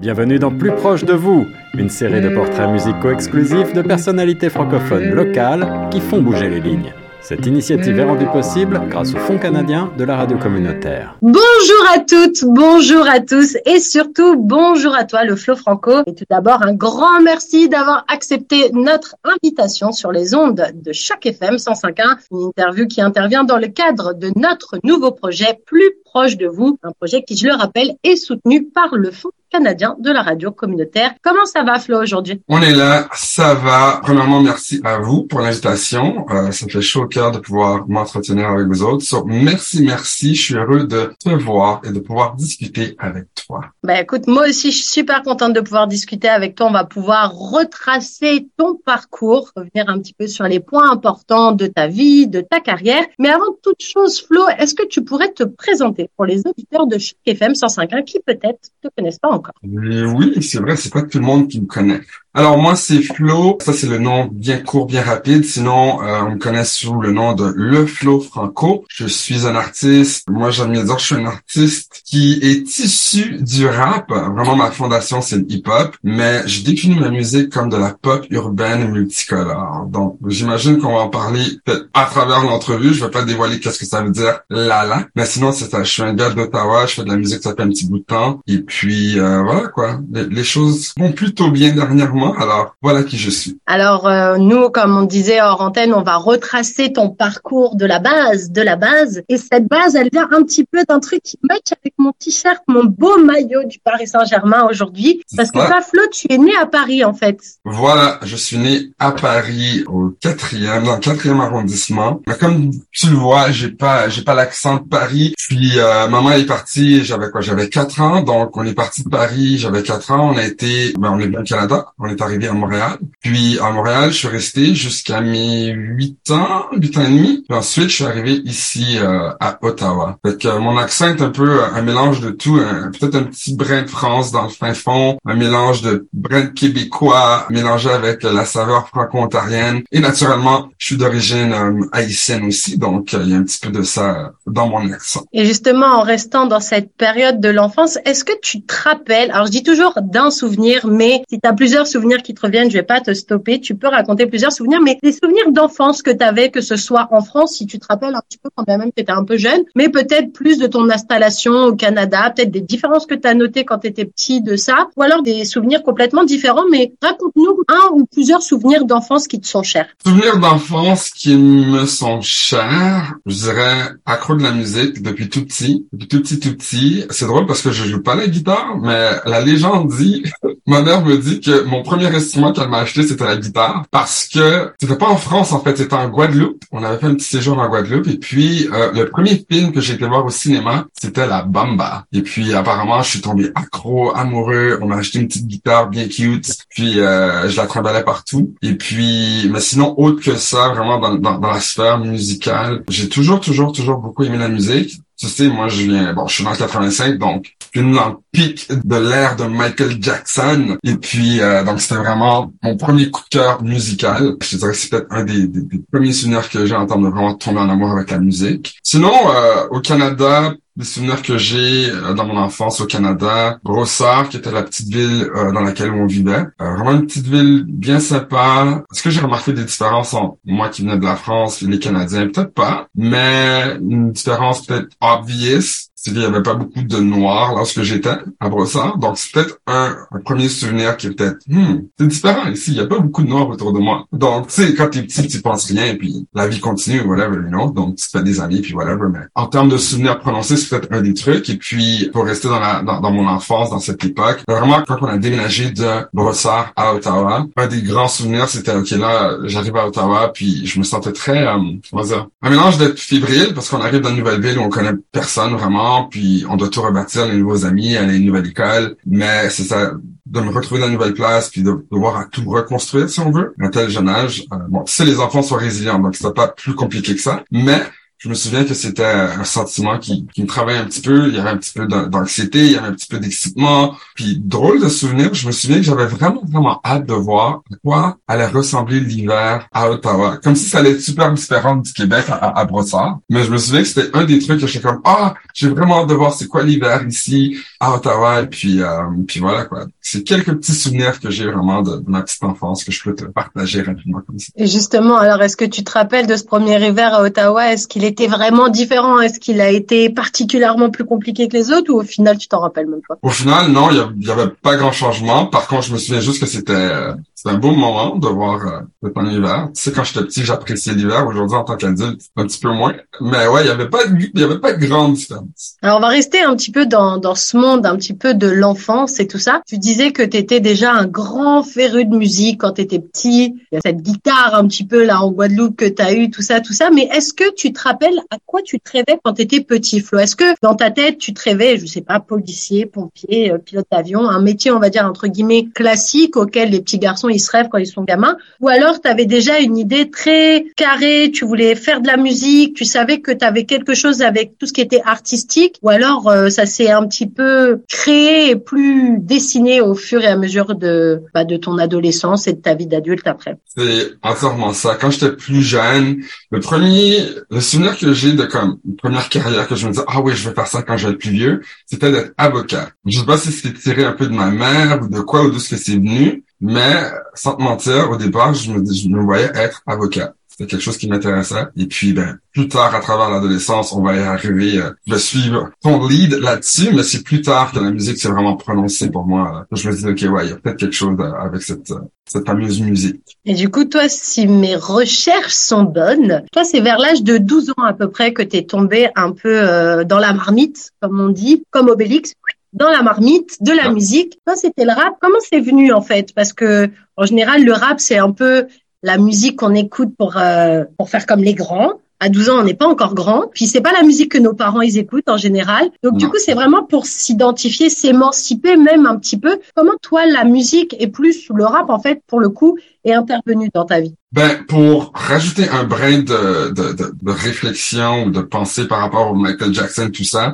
Bienvenue dans Plus proche de vous, une série de portraits musicaux exclusifs de personnalités francophones locales qui font bouger les lignes. Cette initiative est rendue possible grâce au Fonds canadien de la radio communautaire. Bonjour à toutes, bonjour à tous et surtout bonjour à toi le Flo Franco. Et tout d'abord un grand merci d'avoir accepté notre invitation sur les ondes de chaque FM 105.1, une interview qui intervient dans le cadre de notre nouveau projet Plus proche de vous, un projet qui, je le rappelle, est soutenu par le Fonds canadien de la radio communautaire. Comment ça va, Flo, aujourd'hui? On est là, ça va. Premièrement, merci à vous pour l'invitation. Euh, ça fait chaud au cœur de pouvoir m'entretenir avec vous autres. merci, merci. Je suis heureux de te voir et de pouvoir discuter avec toi. Ben, écoute, moi aussi, je suis super contente de pouvoir discuter avec toi. On va pouvoir retracer ton parcours, revenir un petit peu sur les points importants de ta vie, de ta carrière. Mais avant toute chose, Flo, est-ce que tu pourrais te présenter pour les auditeurs de chaque FM 105.1 qui peut-être te connaissent pas encore? Oui, c'est vrai, c'est pas tout le monde qui me connaît. Alors moi c'est Flo, ça c'est le nom bien court, bien rapide. Sinon euh, on me connaît sous le nom de Le Flo Franco. Je suis un artiste. Moi j'aime bien dire je suis un artiste qui est issu du rap. Vraiment ma fondation c'est le hip-hop, mais je définis ma musique comme de la pop urbaine multicolore. Donc j'imagine qu'on va en parler à travers l'entrevue. Je vais pas dévoiler qu'est-ce que ça veut dire là là, mais sinon c'est ça. Je suis un gars d'Ottawa, je fais de la musique ça fait un petit bout de temps et puis euh, voilà quoi. Les, les choses vont plutôt bien dernièrement alors, voilà qui je suis. Alors, euh, nous, comme on disait hors antenne, on va retracer ton parcours de la base, de la base. Et cette base, elle vient un petit peu d'un truc qui match avec mon t-shirt, mon beau maillot du Paris Saint-Germain aujourd'hui. Parce que toi, Flo, tu es né à Paris, en fait. Voilà, je suis né à Paris, au quatrième, dans le quatrième arrondissement. Mais comme tu le vois, j'ai pas, j'ai pas l'accent de Paris. Puis, euh, maman est partie, j'avais quoi? J'avais quatre ans. Donc, on est parti de Paris, j'avais quatre ans. On a été, ben, on est bien au Canada est arrivé à Montréal. Puis à Montréal, je suis resté jusqu'à mes huit ans, huit ans et demi. Puis ensuite, je suis arrivé ici euh, à Ottawa. Fait que mon accent est un peu un mélange de tout, peut-être un petit brin de France dans le fin fond, un mélange de brin québécois mélangé avec la saveur franco-ontarienne. Et naturellement, je suis d'origine euh, haïtienne aussi, donc il y a un petit peu de ça dans mon accent. Et justement, en restant dans cette période de l'enfance, est-ce que tu te rappelles, alors je dis toujours d'un souvenir, mais si tu as plusieurs souvenirs, souvenirs qui te reviennent, je vais pas te stopper. Tu peux raconter plusieurs souvenirs, mais des souvenirs d'enfance que tu avais, que ce soit en France, si tu te rappelles un petit peu quand même tu étais un peu jeune, mais peut-être plus de ton installation au Canada, peut-être des différences que tu as notées quand tu étais petit de ça, ou alors des souvenirs complètement différents, mais raconte-nous un ou plusieurs souvenirs d'enfance qui te sont chers. Souvenirs d'enfance qui me sont chers, je dirais accro de la musique depuis tout petit, depuis tout petit tout petit. C'est drôle parce que je joue pas la guitare, mais la légende dit, ma mère me dit que mon premier instrument qu'elle m'a acheté, c'était la guitare. Parce que c'était pas en France, en fait, c'était en Guadeloupe. On avait fait un petit séjour en Guadeloupe. Et puis, euh, le premier film que j'ai été voir au cinéma, c'était La Bamba. Et puis, apparemment, je suis tombé accro, amoureux. On m'a acheté une petite guitare bien cute. Puis, euh, je la trimballais partout. Et puis, mais sinon, autre que ça, vraiment dans, dans, dans la sphère musicale, j'ai toujours, toujours, toujours beaucoup aimé la musique. Tu sais, moi, je viens, bon, je suis dans le 85, donc viens dans le de l'ère de Michael Jackson. Et puis, euh, donc, c'était vraiment mon premier coup de cœur musical. Je dirais que c'est peut-être un des, des, premiers souvenirs que j'ai en termes de vraiment tomber en amour avec la musique. Sinon, euh, au Canada, des souvenirs que j'ai euh, dans mon enfance au Canada. Brossard, qui était la petite ville euh, dans laquelle on vivait. Euh, vraiment une petite ville bien sympa. Est-ce que j'ai remarqué des différences entre moi qui venais de la France et les Canadiens? Peut-être pas, mais une différence peut-être obvious c'est qu'il y avait pas beaucoup de noirs lorsque j'étais à Brossard. Donc, c'est peut-être un, premier souvenir qui est peut-être, hmm, c'est différent ici. Il y a pas beaucoup de noirs autour de moi. Donc, tu sais, quand t'es petit, tu penses rien, puis la vie continue, whatever, you know. Donc, tu te fais des amis, puis whatever. Mais en termes de souvenirs prononcés, c'est peut-être un des trucs. Et puis, pour rester dans la, dans, mon enfance, dans cette époque, vraiment, quand on a déménagé de Brossard à Ottawa, un des grands souvenirs, c'était, OK, là, j'arrive à Ottawa, puis je me sentais très, euh, comment dire, un mélange d'être fébrile, parce qu'on arrive dans une nouvelle ville où on connaît personne vraiment, puis on doit tout rebâtir, les nouveaux amis, aller à une nouvelle école. Mais c'est ça, de me retrouver dans une nouvelle place, puis de devoir à tout reconstruire, si on veut, à un tel jeune âge. Euh, bon, si les enfants sont résilients, donc c'est pas plus compliqué que ça. Mais je me souviens que c'était un sentiment qui, qui me travaillait un petit peu. Il y avait un petit peu d'anxiété, il y avait un petit peu d'excitement. Puis drôle de souvenir, je me souviens que j'avais vraiment, vraiment hâte de voir à quoi allait ressembler l'hiver à Ottawa. Comme si ça allait être super différent du Québec à, à Brossard. Mais je me souviens que c'était un des trucs que j'étais comme, ah, j'ai vraiment hâte de voir c'est quoi l'hiver ici à Ottawa. Et puis, euh, puis voilà quoi. C'est quelques petits souvenirs que j'ai vraiment de, ma petite enfance que je peux te partager rapidement comme ça. Et justement, alors est-ce que tu te rappelles de ce premier hiver à Ottawa? Est-ce qu'il était vraiment différent Est-ce qu'il a été particulièrement plus compliqué que les autres ou au final tu t'en rappelles même pas? Au final, non, il y, avait pas grand changement. Par contre, je me souviens juste que c'était euh, c'est un beau moment de voir euh, le temps hiver. Tu sais, quand j'étais petit, j'appréciais l'hiver. Aujourd'hui, en tant qu'adulte, un petit peu moins. Mais ouais, il y avait pas, il y avait pas de grande différence. Alors, on va rester un petit peu dans, dans ce monde, un petit peu de l'enfance et tout ça. Tu disais que tu étais déjà un grand féru de musique quand tu étais petit. Il y a cette guitare un petit peu là en Guadeloupe que tu as eu, tout ça, tout ça. Mais est-ce que tu te rappelles à quoi tu te rêvais quand tu étais petit, Flo? Est-ce que dans ta tête, tu te rêvais, je sais pas, policier, pompier, euh, pilote d'avion, un métier, on va dire, entre guillemets, classique auquel les petits garçons ils se rêvent quand ils sont gamins, ou alors tu avais déjà une idée très carrée, tu voulais faire de la musique, tu savais que tu avais quelque chose avec tout ce qui était artistique, ou alors euh, ça s'est un petit peu créé et plus dessiné au fur et à mesure de bah, de ton adolescence et de ta vie d'adulte après. C'est entièrement ça. Quand j'étais plus jeune, le premier, le souvenir que j'ai de comme première carrière que je me disais ah oui je vais faire ça quand je vais plus vieux, c'était d'être avocat. Je sais pas si c'était tiré un peu de ma mère ou de quoi ou de ce que c'est venu, mais sans te mentir, au départ, je me, je me voyais être avocat. C'était quelque chose qui m'intéressait. Et puis, ben, plus tard, à travers l'adolescence, on va y arriver. Euh, je suis ton lead là-dessus, mais c'est plus tard que la musique s'est vraiment prononcée pour moi. Je me dis, OK, ouais, il y a peut-être quelque chose euh, avec cette, euh, cette fameuse musique. Et du coup, toi, si mes recherches sont bonnes, toi, c'est vers l'âge de 12 ans à peu près que tu es tombé un peu dans la marmite, comme on dit, comme Obélix dans la marmite de la musique. Toi, c'était le rap. Comment c'est venu en fait? Parce que en général, le rap, c'est un peu la musique qu'on écoute pour euh, pour faire comme les grands. À 12 ans, on n'est pas encore grand. Puis c'est pas la musique que nos parents ils écoutent en général. Donc du coup, c'est vraiment pour s'identifier, s'émanciper même un petit peu. Comment toi, la musique et plus le rap en fait, pour le coup, est intervenu dans ta vie? Ben pour rajouter un brin de, de, de, de réflexion ou de pensée par rapport au Michael Jackson, tout ça,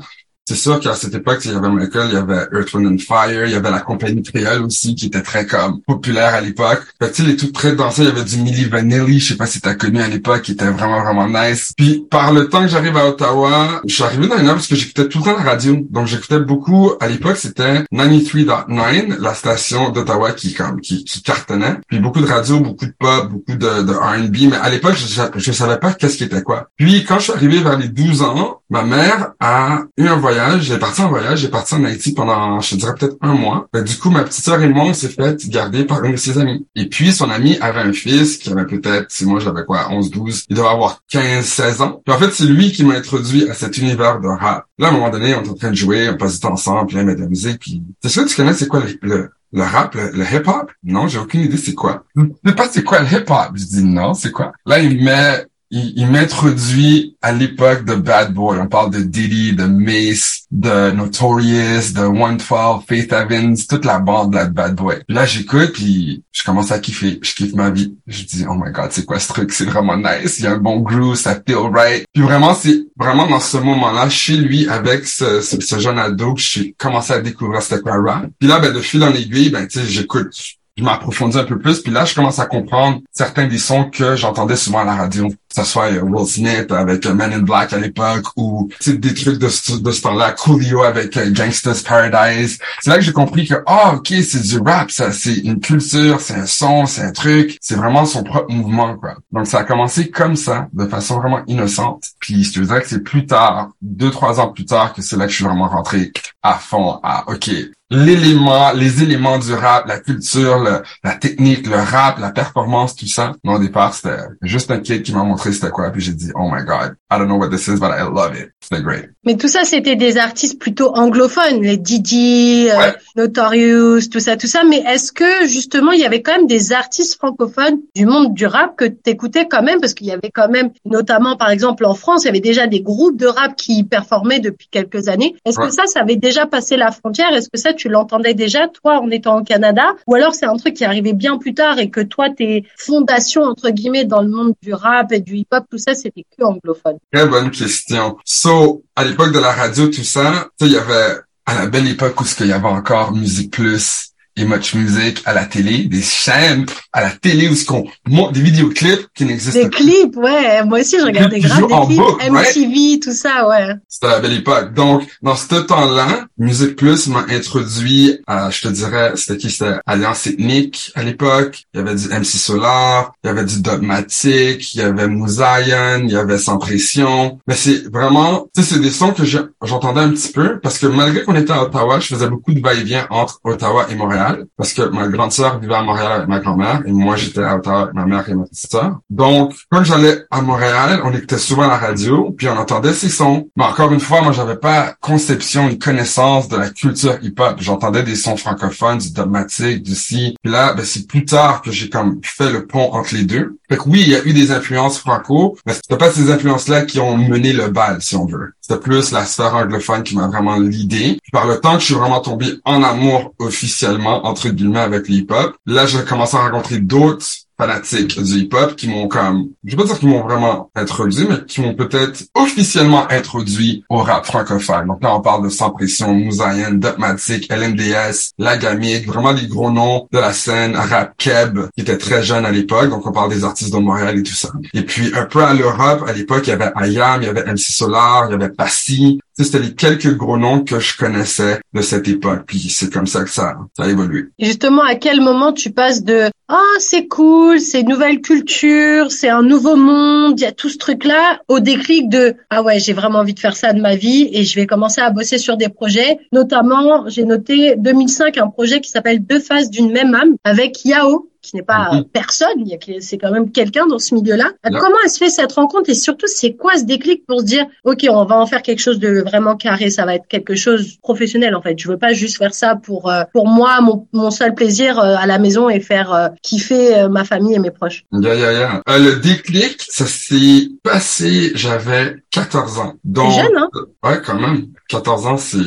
c'est sûr qu'à cette époque, il y avait Michael, il y avait Earth, Wind and Fire, il y avait la compagnie créole aussi qui était très comme populaire à l'époque. Fait tu sais, les tout près dansants, il y avait du Milli Vanilli, je sais pas si t'as connu à l'époque, qui était vraiment, vraiment nice. Puis, par le temps que j'arrive à Ottawa, je suis arrivé dans une heure parce que j'écoutais tout le temps la radio. Donc, j'écoutais beaucoup, à l'époque, c'était 93.9, la station d'Ottawa qui, comme, qui, qui cartonnait. Puis, beaucoup de radio, beaucoup de pop, beaucoup de, de R&B. Mais à l'époque, je, je savais pas qu'est-ce qui était quoi. Puis, quand je suis arrivé vers les 12 ans, ma mère a eu un voyage j'ai parti en voyage, j'ai parti en Haïti pendant, je dirais peut-être un mois. du coup, ma petite sœur et moi, on s'est fait garder par une de ses amies. Et puis, son ami avait un fils qui avait peut-être, si moi j'avais quoi, 11, 12, il devait avoir 15, 16 ans. Puis en fait, c'est lui qui m'a introduit à cet univers de rap. Là, à un moment donné, on est en train de jouer, on passe du temps ensemble, puis là, il met de la musique, puis... C'est sûr que tu connais c'est quoi le, le, rap, le, hip-hop? Non, j'ai aucune idée c'est quoi. Je sais pas c'est quoi le hip-hop. Je dis non, c'est quoi? Là, il met il, il m'introduit à l'époque de Bad Boy. On parle de Diddy, de Mace, de Notorious, de 112, Faith Evans, toute la bande là, de Bad Boy. là, j'écoute, puis je commence à kiffer. Je kiffe ma vie. Je dis, oh my god, c'est quoi ce truc? C'est vraiment nice. Il y a un bon groove, ça feel right. Puis vraiment, c'est vraiment dans ce moment-là, chez lui, avec ce, ce, jeune ado, que j'ai commencé à découvrir c'était quoi rap. Puis là, ben, de fil en aiguille, ben, tu sais, j'écoute je m'approfondis un peu plus, puis là, je commence à comprendre certains des sons que j'entendais souvent à la radio, que ce soit euh, Will Smith avec euh, Men in Black à l'époque, ou des trucs de de ce temps-là, Coolio avec euh, Gangsta's Paradise. C'est là que j'ai compris que, ah, ok, c'est du rap, ça, c'est une culture, c'est un son, c'est un truc, c'est vraiment son propre mouvement, quoi. Donc, ça a commencé comme ça, de façon vraiment innocente. Puis, je te dirais que c'est plus tard, deux, trois ans plus tard, que c'est là que je suis vraiment rentré à fond à, ok, l'élément, les éléments du rap, la culture, la technique, le rap, la performance, tout ça. Mais au départ, c'était juste un kid qui m'a montré c'était quoi, puis j'ai dit, oh my god, I don't know what this is, but I love it. C'était great. Mais tout ça, c'était des artistes plutôt anglophones, les Didi, euh, Notorious, tout ça, tout ça. Mais est-ce que justement, il y avait quand même des artistes francophones du monde du rap que t'écoutais quand même, parce qu'il y avait quand même, notamment par exemple en France, il y avait déjà des groupes de rap qui performaient depuis quelques années. Est-ce que ça, ça avait déjà passé la frontière? Est-ce que ça, tu l'entendais déjà, toi, en étant au Canada, ou alors c'est un truc qui arrivé bien plus tard et que toi, tes fondations, entre guillemets, dans le monde du rap et du hip-hop, tout ça, c'était que anglophone? Très bonne question. So, à l'époque de la radio, tout ça, il y avait, à la belle époque où ce qu'il y avait encore Musique Plus, et Much Music à la télé, des chaînes à la télé où ce qu'on monte des vidéoclips qui n'existent Des clips, ouais. Moi aussi, je regardais grave des clips. MTV, tout ça, ouais. C'était la belle époque. Donc, dans ce temps-là, Music Plus m'a introduit à, je te dirais, c'était qui? C'était Alliance Ethnique à l'époque. Il y avait du MC Solar, il y avait du Dogmatic, il y avait Mouzayan, il y avait Sans Pression. Mais c'est vraiment, tu sais, c'est des sons que j'entendais un petit peu parce que malgré qu'on était à Ottawa, je faisais beaucoup de va-et-vient entre Ottawa et Montréal parce que ma grande sœur vivait à Montréal avec ma grand-mère et moi j'étais à Ottawa avec ma mère et ma petite sœur. Donc quand j'allais à Montréal, on écoutait souvent la radio puis on entendait ces sons. Mais encore une fois, moi j'avais pas conception ni connaissance de la culture hip-hop. J'entendais des sons francophones, du dogmatique, du si. Puis là, ben, c'est plus tard que j'ai comme fait le pont entre les deux. Fait que oui, il y a eu des influences franco, mais c'était pas ces influences-là qui ont mené le bal, si on veut. C'était plus la sphère anglophone qui m'a vraiment l'idée. Par le temps que je suis vraiment tombé en amour officiellement, entre guillemets, avec l'hip-hop, là, j'ai commencé à rencontrer d'autres fanatiques du hip-hop qui m'ont comme, je vais pas dire qu'ils m'ont vraiment introduit, mais qui m'ont peut-être officiellement introduit au rap francophone. Donc là, on parle de Sans Pression, Mouzayen, Dopmatic, LMDS, Lagamic, vraiment des gros noms de la scène rap keb qui était très jeune à l'époque. Donc on parle des artistes de Montréal et tout ça. Et puis un peu à l'Europe, à l'époque, il y avait Ayam, il y avait MC Solar, il y avait Passy, c'était les quelques gros noms que je connaissais de cette époque. Puis c'est comme ça que ça, a évolué. justement, à quel moment tu passes de ah c'est cool, c'est une nouvelle culture, c'est un nouveau monde, il y a tout ce truc-là, au déclic de ah ouais j'ai vraiment envie de faire ça de ma vie et je vais commencer à bosser sur des projets. Notamment, j'ai noté 2005 un projet qui s'appelle Deux faces d'une même âme avec Yao qui n'est pas mhm. personne, c'est quand même quelqu'un dans ce milieu-là. Comment elle se fait cette rencontre? Et surtout c'est quoi ce déclic pour se dire ok on va en faire quelque chose de vraiment carré, ça va être quelque chose professionnel en fait. Je veux pas juste faire ça pour euh, pour moi mon, mon seul plaisir euh, à la maison et faire euh, kiffer ma famille et mes proches. Yeah, yeah, yeah. le déclic ça s'est passé j'avais 14 ans. Donc jeune hein? ouais quand même. 14 ans, c'est...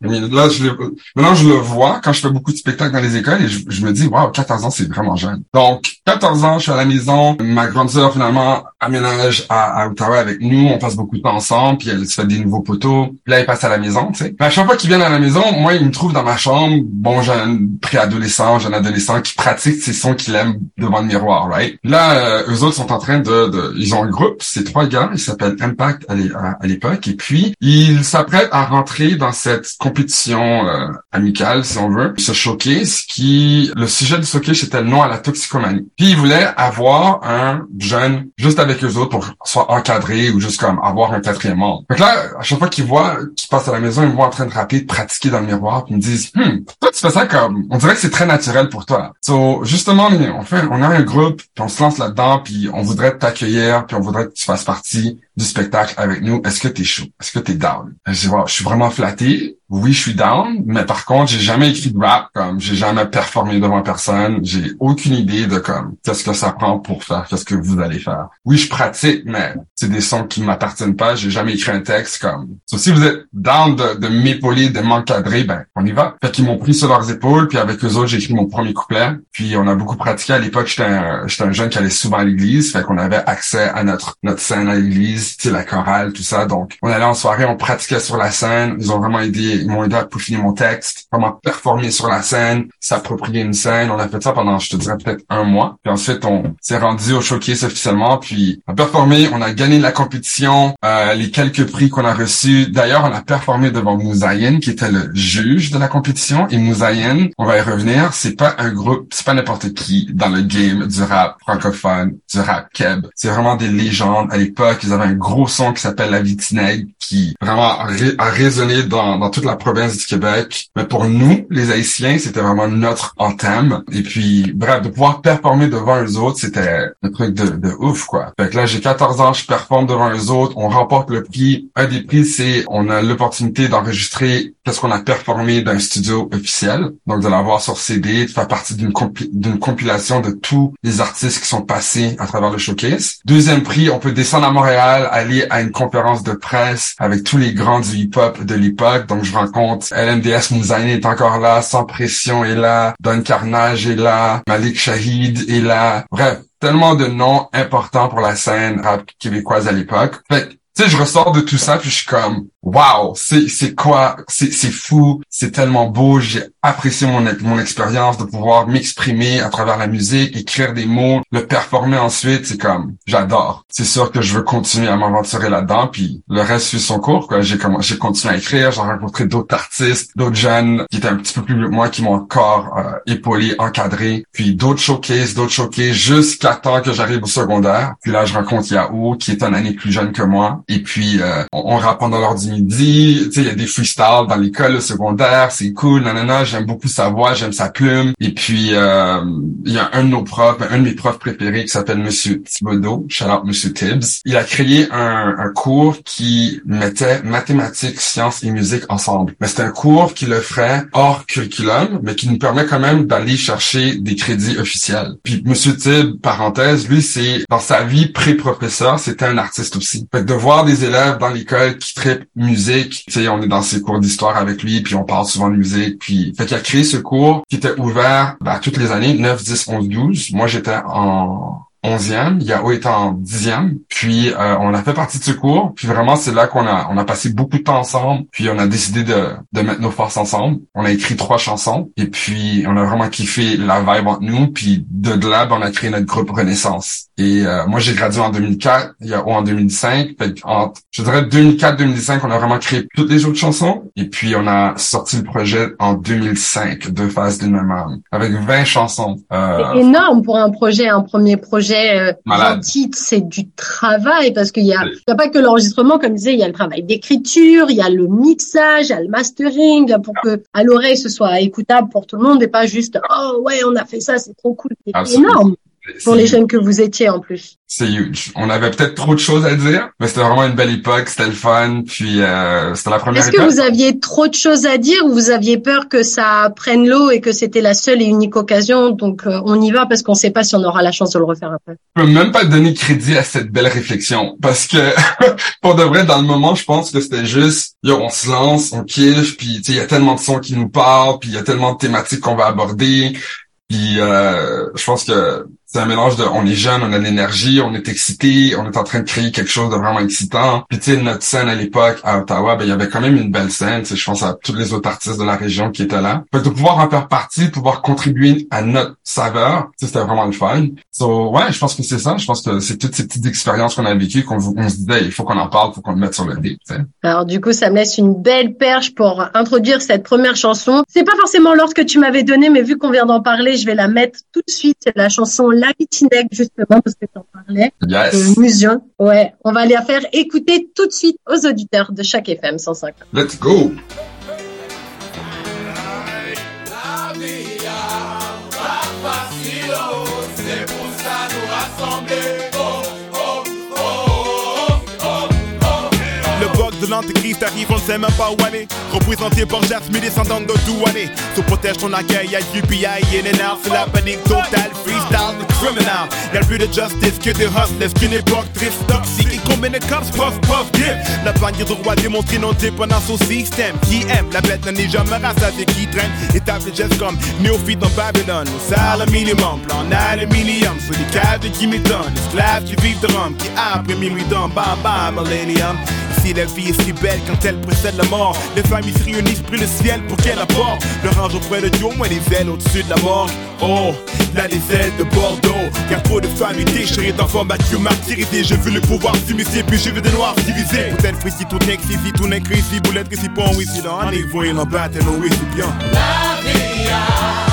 Là, je. Maintenant, je le vois quand je fais beaucoup de spectacles dans les écoles et je, me dis, waouh, 14 ans, c'est vraiment jeune. Donc, 14 ans, je suis à la maison. Ma grande sœur, finalement, aménage à, à, Ottawa avec nous. On passe beaucoup de temps ensemble, puis elle se fait des nouveaux poteaux. Puis là, il passe à la maison, tu sais. Mais à chaque fois qu'il vient à la maison, moi, il me trouve dans ma chambre, bon jeune préadolescent, jeune adolescent, qui pratique ces sons qu'il aime devant le miroir, right? Là, euh, eux autres sont en train de, de... Ils ont un groupe, c'est trois gars, ils s'appellent Impact à l'époque, et puis ils s'apprêtent à rentrer dans cette compétition euh, amicale, si on veut, ce showcase qui, le sujet du showcase c'était le nom à la toxicomanie. Puis ils voulaient avoir un jeune juste avec eux autres pour soit encadré ou juste comme avoir un quatrième membre. Donc là, à chaque fois qu'ils voient, qu'ils passent à la maison, ils me voient en train de rapper, de pratiquer dans le miroir, puis ils me disent, hmm, toi tu fais ça comme, on dirait que c'est très naturel pour toi. So, justement, on fait, on a un groupe, puis on se lance là-dedans, puis on voudrait t'accueillir, puis on voudrait que tu fasses partie du spectacle avec nous. Est-ce que t'es chaud? Est-ce que t'es down? Je dis, je suis vraiment flatté oui, je suis down, mais par contre, j'ai jamais écrit de rap, comme j'ai jamais performé devant personne, j'ai aucune idée de comme qu'est-ce que ça prend pour faire, qu'est-ce que vous allez faire. Oui, je pratique, mais c'est des sons qui m'appartiennent pas, j'ai jamais écrit un texte comme. si vous êtes down de, de m'épauler, de m'encadrer, ben on y va. Fait qu'ils m'ont pris sur leurs épaules, puis avec eux autres, j'ai écrit mon premier couplet, puis on a beaucoup pratiqué. À l'époque, j'étais un, j'étais un jeune qui allait souvent à l'église, fait qu'on avait accès à notre notre scène à l'église, la chorale, tout ça. Donc on allait en soirée, on pratiquait sur la scène, ils ont vraiment aidé ils m'ont aidé à peaufiner mon texte, comment performer sur la scène, s'approprier une scène. On a fait ça pendant, je te dirais, peut-être un mois. Puis ensuite, on s'est rendu au showcase officiellement, puis on a performé, on a gagné la compétition, euh, les quelques prix qu'on a reçus. D'ailleurs, on a performé devant Mouzayen, qui était le juge de la compétition. Et Mouzayen, on va y revenir, c'est pas un groupe, c'est pas n'importe qui dans le game du rap francophone, du rap keb. C'est vraiment des légendes. À l'époque, ils avaient un gros son qui s'appelle La Vitinègue, qui vraiment a, résonné dans, dans toute la province du Québec. Mais pour nous, les Haïtiens, c'était vraiment notre anthème. Et puis, bref, de pouvoir performer devant eux autres, c'était un truc de, de ouf, quoi. Fait là, j'ai 14 ans, je performe devant eux autres, on remporte le prix. Un des prix, c'est on a l'opportunité d'enregistrer qu'est-ce qu'on a performé d'un studio officiel. Donc, de l'avoir sur CD, de faire partie d'une d'une compilation de tous les artistes qui sont passés à travers le showcase. Deuxième prix, on peut descendre à Montréal, aller à une conférence de presse avec tous les grands du hip-hop de l'époque. Donc, LMDS, Ocean est encore là, Sans Pression est là, Don Carnage est là, Malik Shahid est là. Bref, tellement de noms importants pour la scène rap québécoise à l'époque. Tu sais, je ressors de tout ça, puis je suis comme, wow, c'est c'est quoi, c'est c'est fou, c'est tellement beau. J'ai apprécié mon mon expérience de pouvoir m'exprimer à travers la musique, écrire des mots, le performer ensuite. C'est comme, j'adore. C'est sûr que je veux continuer à m'aventurer là-dedans, puis le reste suit son cours. Quoi, j'ai commencé, j'ai continué à écrire, j'ai rencontré d'autres artistes, d'autres jeunes qui étaient un petit peu plus vieux que moi, qui m'ont encore euh, épaulé, encadré, puis d'autres showcases, d'autres showcases, jusqu'à temps que j'arrive au secondaire. Puis là, je rencontre Yahoo, qui est un année plus jeune que moi et puis, euh, on, on rappe pendant l'heure du midi. Tu sais, il y a des freestyles dans l'école le secondaire. C'est cool. Nanana, j'aime beaucoup sa voix, j'aime sa plume. Et puis, euh, il y a un de nos profs, un de mes profs préférés qui s'appelle Monsieur Thibodeau. Shout out Monsieur Tibbs. Il a créé un, un cours qui mettait mathématiques, sciences et musique ensemble. Mais c'est un cours qui le ferait hors curriculum, mais qui nous permet quand même d'aller chercher des crédits officiels. Puis Monsieur Tibbs, parenthèse, lui, c'est dans sa vie pré-professeur, c'était un artiste aussi. Fait de voir des élèves dans l'école qui traitent musique. Tu sais, on est dans ses cours d'histoire avec lui, puis on parle souvent de musique. Puis, fait qu'il a créé ce cours qui était ouvert ben, toutes les années, 9, 10, 11, 12. Moi, j'étais en 11e, Yao était en 10e, puis euh, on a fait partie de ce cours, puis vraiment c'est là qu'on a on a passé beaucoup de temps ensemble, puis on a décidé de, de mettre nos forces ensemble. On a écrit trois chansons, et puis on a vraiment kiffé la vibe entre nous, puis de là, ben, on a créé notre groupe Renaissance. Et euh, moi j'ai gradué en 2004, Yao en 2005, fait entre, je dirais 2004-2005, on a vraiment créé toutes les autres chansons, et puis on a sorti le projet en 2005, Deux phases d'une même âme, avec 20 chansons. Euh, énorme pour un projet, un premier projet projet euh, titre, c'est du travail parce qu'il y a, il y a pas que l'enregistrement, comme je disais, il y a le travail d'écriture, il y a le mixage, il y a le mastering pour que à l'oreille ce soit écoutable pour tout le monde et pas juste oh ouais on a fait ça, c'est trop cool, c'est énorme pour les jeunes que vous étiez en plus. C'est huge. On avait peut-être trop de choses à dire, mais c'était vraiment une belle époque, c'était le fun, puis euh, c'était la première Est-ce que vous aviez trop de choses à dire ou vous aviez peur que ça prenne l'eau et que c'était la seule et unique occasion, donc euh, on y va parce qu'on sait pas si on aura la chance de le refaire après? Je peux même pas donner crédit à cette belle réflexion, parce que pour de vrai, dans le moment, je pense que c'était juste, yo, on se lance, on kiffe, puis il y a tellement de sons qui nous parlent, puis il y a tellement de thématiques qu'on va aborder, puis euh, je pense que c'est un mélange de on est jeune, on a de l'énergie, on est excité, on est en train de créer quelque chose de vraiment excitant. Puis tu sais, notre scène à l'époque à Ottawa, ben il y avait quand même une belle scène. Je pense à tous les autres artistes de la région qui étaient là. Fait de pouvoir en faire partie, pouvoir contribuer à notre saveur, c'était vraiment le fun. So ouais, je pense que c'est ça. Je pense que c'est toutes ces petites expériences qu'on a vécues qu'on on se disait il faut qu'on en parle, faut qu'on le mette sur le dé. Alors du coup, ça me laisse une belle perche pour introduire cette première chanson. C'est pas forcément l'ordre que tu m'avais donné, mais vu qu'on vient d'en parler, je vais la mettre tout de suite. La chanson la Pitinec, justement, parce que tu en parlais. Yes. Musion. Ouais. On va les faire écouter tout de suite aux auditeurs de chaque FM 105. Let's go! L'antéchrist arrive, on ne sait même pas où aller. Représenté par Jasmine, descendant de Douané. Se protège ton accueil, y'a UPI et les nerfs, c'est la panique totale. Freestyle, the criminal. Y'a plus de justice que de hustlers, qu'une époque triste, toxique. Et combien de cops, puff, puff, dip. La bannière de roi démontre non dépendance au système. Qui aime, la bête n'est jamais avec qui traîne. Étape de gestes comme néophyte dans Babylone. Au salaire minimum, plan aluminium. Sur les caves qui m'étonnent. Esclaves qui vivent de rhum, qui après minuit dans bam bam millennium. Si la vie est si belle quand elle précède la mort, les familles se réunissent pris le ciel pour qu'elle apporte le range auprès de Dieu, moins les ailes au-dessus de la mort. Oh, là les ailes de Bordeaux, car trop de familles déchirées d'enfants battus, martyrisés. Je veux le pouvoir s'immiscer, puis je veux des noirs divisés. Peut-être ici tout n'est si tout n'est ici, boulette si bon, oui, si dans un niveau, il en bat, et non, oui, c'est bien. La vie,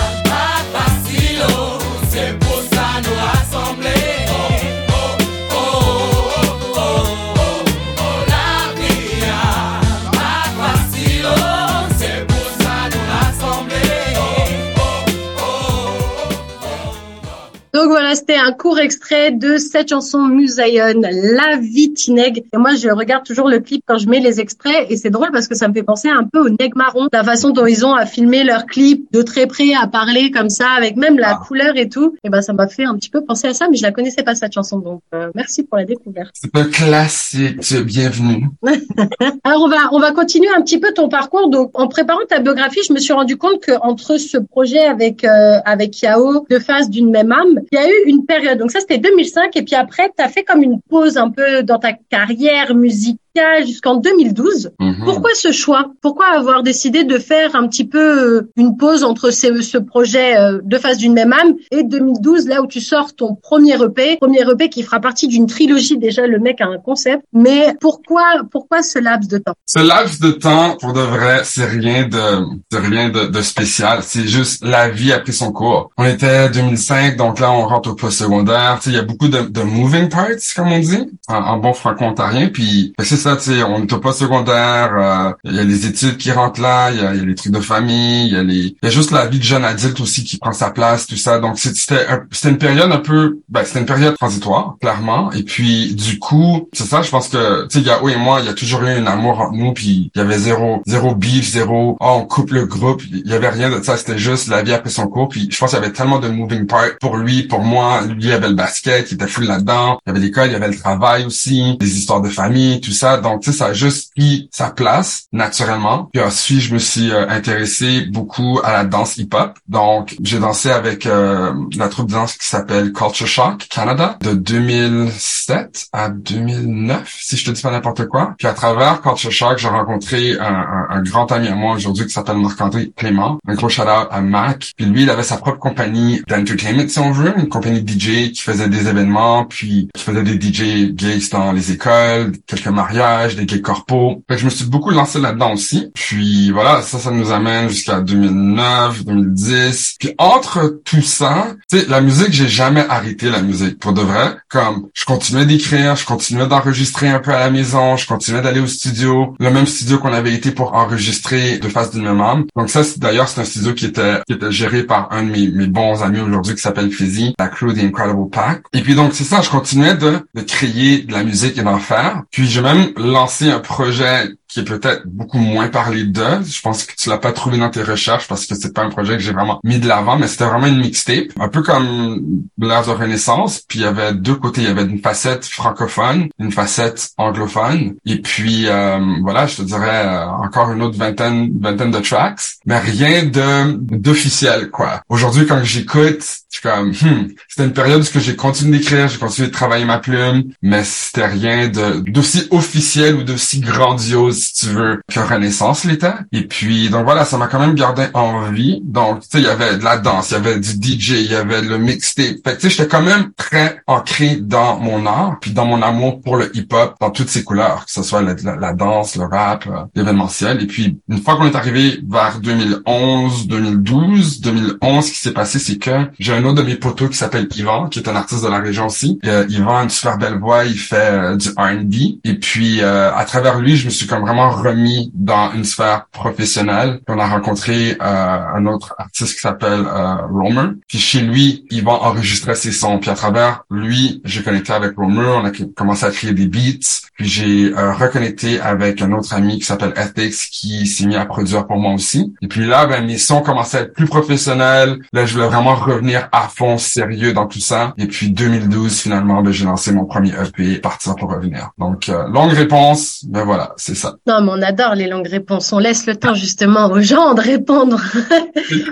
à C'était un court extrait de cette chanson Musayon, La vie Tineg. Et moi, je regarde toujours le clip quand je mets les extraits et c'est drôle parce que ça me fait penser un peu au Neg Marron, la façon dont ils ont à filmer leurs clips de très près, à parler comme ça, avec même la Ah. couleur et tout. Et ben, ça m'a fait un petit peu penser à ça, mais je la connaissais pas cette chanson. Donc, euh, merci pour la découverte. C'est un classique. Bienvenue. Alors on va on va continuer un petit peu ton parcours. Donc en préparant ta biographie, je me suis rendu compte que entre ce projet avec euh, avec Yao, deux faces d'une même âme, il y a eu une période. Donc ça c'était 2005 et puis après tu as fait comme une pause un peu dans ta carrière musicale jusqu'en 2012. Mhm. Pourquoi ce choix? Pourquoi avoir décidé de faire un petit peu euh, une pause entre ce projet euh, Deux faces d'une même âme et 2012 là où tu sors ton premier EP, premier EP qui fera partie d'une trilogie déjà le mec a un concept, mais pourquoi pourquoi ce laps de temps? Ce laps de temps, pour de vrai, c'est rien de, de rien de, de spécial. C'est juste la vie a pris son cours. On était 2005, donc là, on rentre au Tu sais, il y a beaucoup de, moving parts, comme on dit, en, bon franco-ontarien. Puis, ben, c'est ça, tu sais, on est au post-secondaire. euh, Il y a les études qui rentrent là, il y a, y a les trucs de famille, il y a les, il y a juste la vie de jeune adulte aussi qui prend sa place, tout ça. Donc, c'était, c'était une période un peu, ben, c'était une période transitoire, clairement. Et puis, du coup, c'est ça, je pense que, tu sais, Yao et moi, il y a toujours eu un amour entre nous, puis il y avait zéro, zéro beef, zéro, oh, on coupe le groupe. Il y avait rien de ça, c'était juste la vie après son cours. Puis, je pense qu'il y avait tellement de moving parts pour lui, pour moi. Lui, il avait le basket, il était full là-dedans. Il y avait l'école, il y avait le travail aussi, des histoires de famille, tout ça. Donc, tu sais, ça a juste pris sa place, naturellement. Puis ensuite, je me suis euh, intéressé beaucoup à la danse hip-hop. Donc, j'ai dansé avec euh, la troupe de danse qui s'appelle Culture Shock Canada de 2007 à 2009, si je te dis pas n'importe quoi. Puis à travers Culture Shock, j'ai rencontré un, un- un grand ami à moi aujourd'hui qui s'appelle Marc-André Clément. Un gros shout-out à Mac. Puis lui, il avait sa propre compagnie d'entertainment, si on veut, une de DJ qui faisait des événements, puis qui faisait des DJ gigs dans les écoles, quelques mariages, des gigs corpos. Je me suis beaucoup lancé là-dedans aussi. Puis voilà, ça, ça nous amène jusqu'à 2009, 2010. Puis entre tout ça, tu la musique, j'ai jamais arrêté la musique, pour de vrai. Comme, je continuais d'écrire, je continuais d'enregistrer un peu à la maison, je continuais d'aller au studio, le même studio qu'on avait été pour enregistrer de face d'une même âme. Donc ça, d'ailleurs, c'est un studio qui était, qui était géré par un de mes, mes bons amis aujourd'hui qui s'appelle Fizzy, la Et puis donc, c'est ça, je continuais de, de créer de la musique et d'en faire. Puis j'ai même lancé un projet qui est peut-être beaucoup moins parlé d'eux. Je pense que tu l'as pas trouvé dans tes recherches parce que c'est pas un projet que j'ai vraiment mis de l'avant, mais c'était vraiment une mixtape, un peu comme l'ère de Renaissance. Puis il y avait deux côtés, il y avait une facette francophone, une facette anglophone, et puis euh, voilà, je te dirais euh, encore une autre vingtaine, vingtaine de tracks, mais rien de d'officiel quoi. Aujourd'hui, quand j'écoute, je suis comme, hmm, c'était une période où j'ai continué d'écrire, j'ai continué de travailler ma plume, mais c'était rien de d'aussi officiel ou d'aussi grandiose, si tu veux, que Renaissance l'était. Et puis, donc voilà, ça m'a quand même gardé en vie. Donc, tu sais, il y avait de la danse, il y avait du DJ, il y avait le mixtape. Fait que, tu sais, j'étais quand même très ancré dans mon art, puis dans mon amour pour le hip-hop, dans toutes ses couleurs, que ce soit la, danse, le rap, euh, l'événementiel. Et puis, une fois qu'on est arrivé vers 2011, 2012, 2011, ce qui s'est passé, c'est que j'ai un autre de mes potos qui s'appelle Yvan, qui est un artiste de la région aussi. Et, euh, Yvan a une super belle voix, il fait euh, du R&B. Et puis, euh, à travers lui, je me suis comme vraiment remis dans une sphère professionnelle. On a rencontré euh, un autre artiste qui s'appelle euh, Romer. Puis chez lui, Yvan enregistrait ses sons. Puis à travers lui, j'ai connecté avec Romer. On a commencé à créer des beats. Puis j'ai euh, reconnecté avec un autre ami qui s'appelle Ethics qui s'est mis à produire pour moi aussi. Et puis là, ben, mes sons commençaient à être plus professionnels. Là, je voulais vraiment revenir à fond sérieux dans tout ça. Et puis 2012, finalement, ben, j'ai lancé mon premier EP, Partir pour revenir. Donc, euh, longue réponse, ben voilà, c'est ça. Non, mais on adore les longues réponses. On laisse le temps justement aux gens de répondre.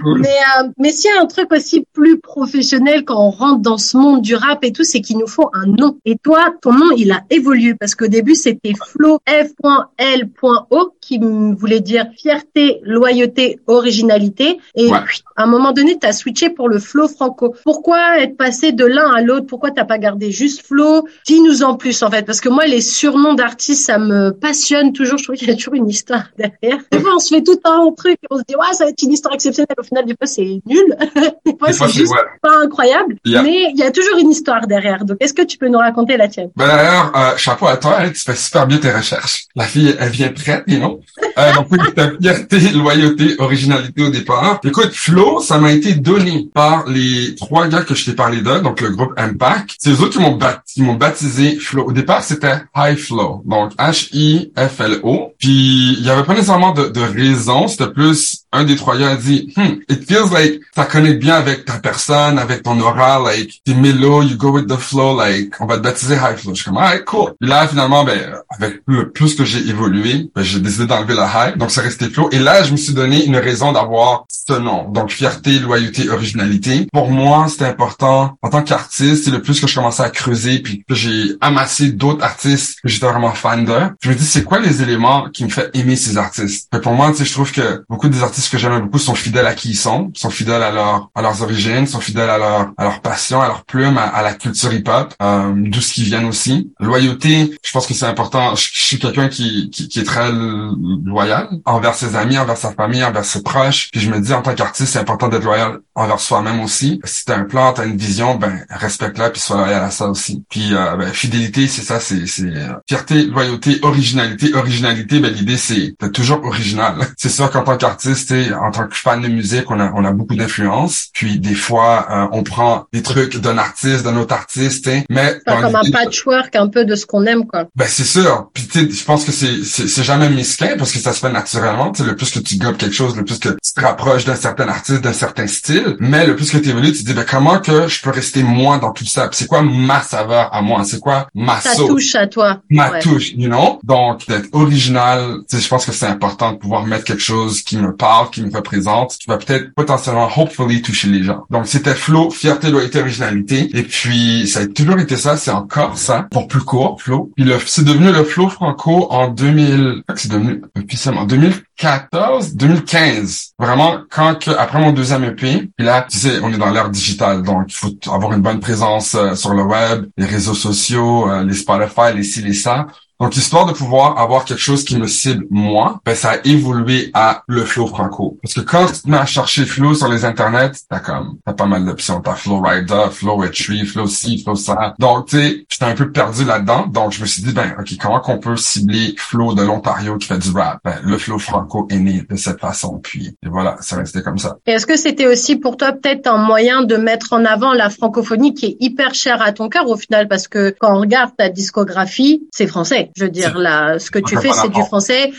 Cool. Mais, euh, mais s'il y a un truc aussi plus professionnel quand on rentre dans ce monde du rap et tout, c'est qu'il nous faut un nom. Et toi, ton nom, il a évolué parce qu'au début, c'était Flo F.L.O qui voulait dire fierté, loyauté, originalité. Et Ouais. à un moment donné, tu as switché pour le Flo Franco. Pourquoi être passé de l'un à l'autre? Pourquoi t'as pas gardé juste Flo? Dis-nous en plus en fait, parce que moi, les surnoms d'artistes, ça me passionne toujours. Je trouve qu'il y a toujours une histoire derrière. Des fois, on se fait tout un truc, on se dit ouais, ça va être une histoire exceptionnelle. Au final, des fois, c'est nul. des fois, c'est juste ouais. pas incroyable. Yeah. Mais il y a toujours une histoire derrière. Donc, est-ce que tu peux nous raconter la tienne? Ben d'ailleurs, euh, chapeau à toi, hein, tu fais super bien tes recherches. La fille, elle vient prête, you know? Euh, donc oui, ta fierté, loyauté, originalité au départ. Écoute, Flo, ça m'a été donné par les les trois gars que je t'ai parlé d'eux, donc le groupe Impact, c'est eux autres qui m'ont baptisé, m'ont baptisé Flow. Au départ, c'était High Flow, donc H-I-F-L-O. Puis il y avait pas nécessairement de, de raison, c'était plus un des trois gars a dit, hmm, it feels like ça connecte bien avec ta personne, avec ton aura, like t'es mellow, you go with the flow, like on va te baptiser High Flow. Je suis comme, alright, cool. Puis là, finalement, ben avec le plus que j'ai évolué, ben, j'ai décidé d'enlever la High, donc c'est resté Flow. Et là, je me suis donné une raison d'avoir ce nom, donc fierté, loyauté, originalité. Pour moi, c'était important en tant qu'artiste. C'est le plus que je commençais à creuser, puis que j'ai amassé d'autres artistes que j'étais vraiment fan de. Je me dis, c'est quoi les éléments qui me fait aimer ces artistes? Fait pour moi, tu sais, je trouve que beaucoup des artistes que j'aime beaucoup sont fidèles à qui ils sont, sont fidèles à leur à leurs origines, sont fidèles à leur à leur passion, à leur plume, à, la culture hip-hop, euh, d'où ce qu'ils viennent aussi. Loyauté, je pense que c'est important. Je, suis quelqu'un qui, qui, qui est très loyal envers ses amis, envers sa famille, envers ses proches. Puis je me dis en tant qu'artiste, c'est important d'être loyal envers soi-même aussi. Si t'as un plan, t'as une vision, ben respecte-la puis sois loyal à ça aussi. Puis euh, ben, fidélité, c'est ça, c'est c'est euh, fierté, loyauté, originalité. Originalité, ben l'idée c'est d'être toujours original. c'est sûr qu'en tant qu'artiste, en tant que fan de musique, on a on a beaucoup d'influence. Puis des fois, euh, on prend des trucs d'un artiste, d'un autre artiste, mais comme un patchwork un peu de ce qu'on aime quoi. Ben c'est sûr. Puis tu je pense que c'est c'est jamais mesquin parce que ça se fait naturellement. Tu le plus que tu gobes quelque chose, le plus que tu te rapproches d'un certain artiste, d'un certain style, mais le plus que tu évolues, tu te dis ben comment que je peux rester moi dans tout ça? C'est quoi ma saveur à moi? C'est quoi ma Ça touche à toi. Ma touche, you know? Donc d'être original, tu sais, je pense que c'est important de pouvoir mettre quelque chose qui me parle, qui me représente, qui va peut-être potentiellement, hopefully, toucher les gens. Donc c'était flow, fierté, loyauté, originalité. Et puis ça a toujours été ça, c'est encore ça, pour plus court, flow. Puis c'est devenu le flow franco en 2000, c'est devenu officiellement 2014, 2015. Vraiment, quand que, après mon deuxième EP, puis là, tu sais, on est dans l'ère digitale, donc il faut avoir une bonne présence euh, sur le web, les réseaux sociaux, euh, les Spotify, les ci, les. Donc, histoire de pouvoir avoir quelque chose qui me cible moi, ben, ça a évolué à le flow franco. Parce que quand tu te mets à chercher flow sur les internets, t'as comme, t'as pas mal d'options. T'as flow rider, flow retreat, flow ci, flow ça. Donc, tu sais, j'étais un peu perdu là-dedans. Donc, je me suis dit, ben, OK, comment qu'on peut cibler flow de l'Ontario qui fait du rap? Ben, le flow franco est né de cette façon. Puis, et voilà, ça restait comme ça. Est-ce que c'était aussi pour toi peut-être un moyen de mettre en avant la francophonie qui est hyper chère à ton cœur au final? Parce que quand on regarde ta discographie, c'est français. Je veux dire, là, ce que tu fais, c'est du français.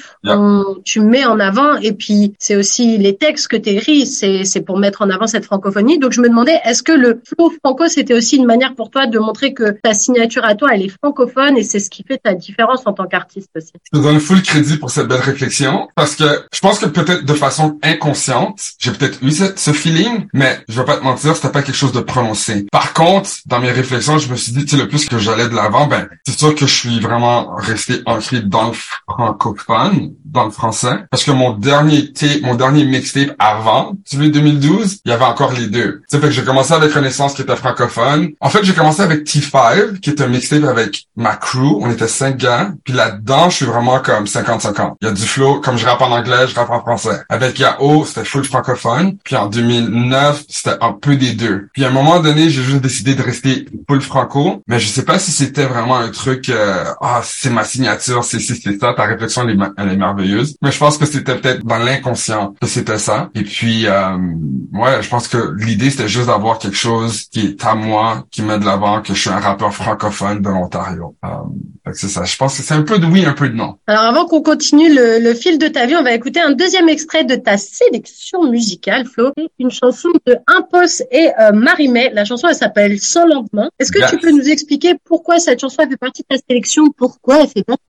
tu mets en avant, et puis c'est aussi les textes que tu écris, c'est, c'est pour mettre en avant cette francophonie. Donc je me demandais, est-ce que le flow franco, c'était aussi une manière pour toi de montrer que ta signature à toi, elle est francophone, et c'est ce qui fait ta différence en tant qu'artiste aussi? Je te donne full crédit pour cette belle réflexion, parce que je pense que peut-être de façon inconsciente, j'ai peut-être eu ce, feeling, mais je vais pas te mentir, c'était pas quelque chose de prononcé. Par contre, dans mes réflexions, je me suis dit, tu sais, le plus que j'allais de l'avant, ben, c'est sûr que je suis vraiment resté ancré dans le francophone, dans le français, parce que mon dernier mon dernier mixtape avant, celui de 2012, il y avait encore les deux. Sais, fait que j'ai commencé avec Renaissance qui était francophone. En fait, j'ai commencé avec T5, qui est un mixtape avec ma crew. On était cinq gars. Puis là-dedans, je suis vraiment comme 50-50. Il y a du flow, comme je rappe en anglais, je rappe en français. Avec Yao, c'était full francophone. Puis en 2009, c'était un peu des deux. Puis à un moment donné, j'ai juste décidé de rester full franco. Mais je sais pas si c'était vraiment un truc, euh, ah, c'est ma signature, c'est c'est ça, ta réflexion elle est, elle est, merveilleuse. Mais je pense que c'était peut-être dans l'inconscient que c'était ça. Et puis euh, ouais, je pense que l'idée c'était juste d'avoir quelque chose qui est à moi, qui met de l'avant que je suis un rappeur francophone de l'Ontario. Euh, c'est ça. Je pense que c'est un peu de oui, un peu de non. Alors avant qu'on continue le, le, fil de ta vie, on va écouter un deuxième extrait de ta sélection musicale, Flo. Une chanson de Impos et euh, Marie-May. La chanson elle s'appelle Sans lendemain. Est-ce que tu peux nous expliquer pourquoi cette chanson fait partie de ta sélection, pourquoi elle fait partie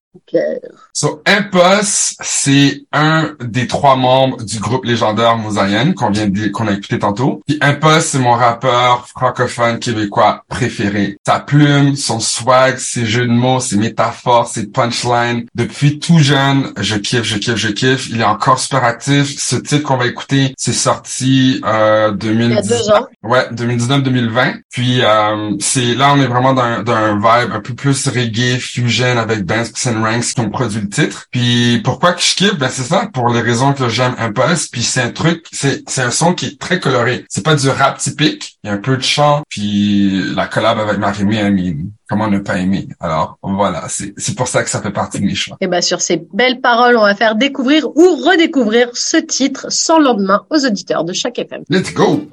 So, Impos, c'est un des trois membres du groupe légendaire Mosaïenne qu'on vient de, qu'on a écouté tantôt. Puis Impos, c'est mon rappeur francophone québécois préféré. Sa plume, son swag, ses jeux de mots, ses métaphores, ses punchlines. Depuis tout jeune, je kiffe, je kiffe, je kiffe. Il est encore super actif. Ce titre qu'on va écouter, c'est sorti euh, 2019. Ouais, 2019-2020. Puis euh, c'est là, on est vraiment dans, dans un vibe un peu plus reggae, fusion avec Banks Ranks qui ont produit le titre. Puis pourquoi que je kiffe? Ben c'est ça, pour les raisons que j'aime Impulse. Puis c'est un truc, c'est c'est un son qui est très coloré. C'est pas du rap typique. Il y a un peu de chant. Puis la collab avec Marie-Mé, comment ne pas aimer? Alors voilà, c'est c'est pour ça que ça fait partie de mes choix. Et ben sur ces belles paroles, on va faire découvrir ou redécouvrir ce titre sans lendemain aux auditeurs de chaque FM. Let's go.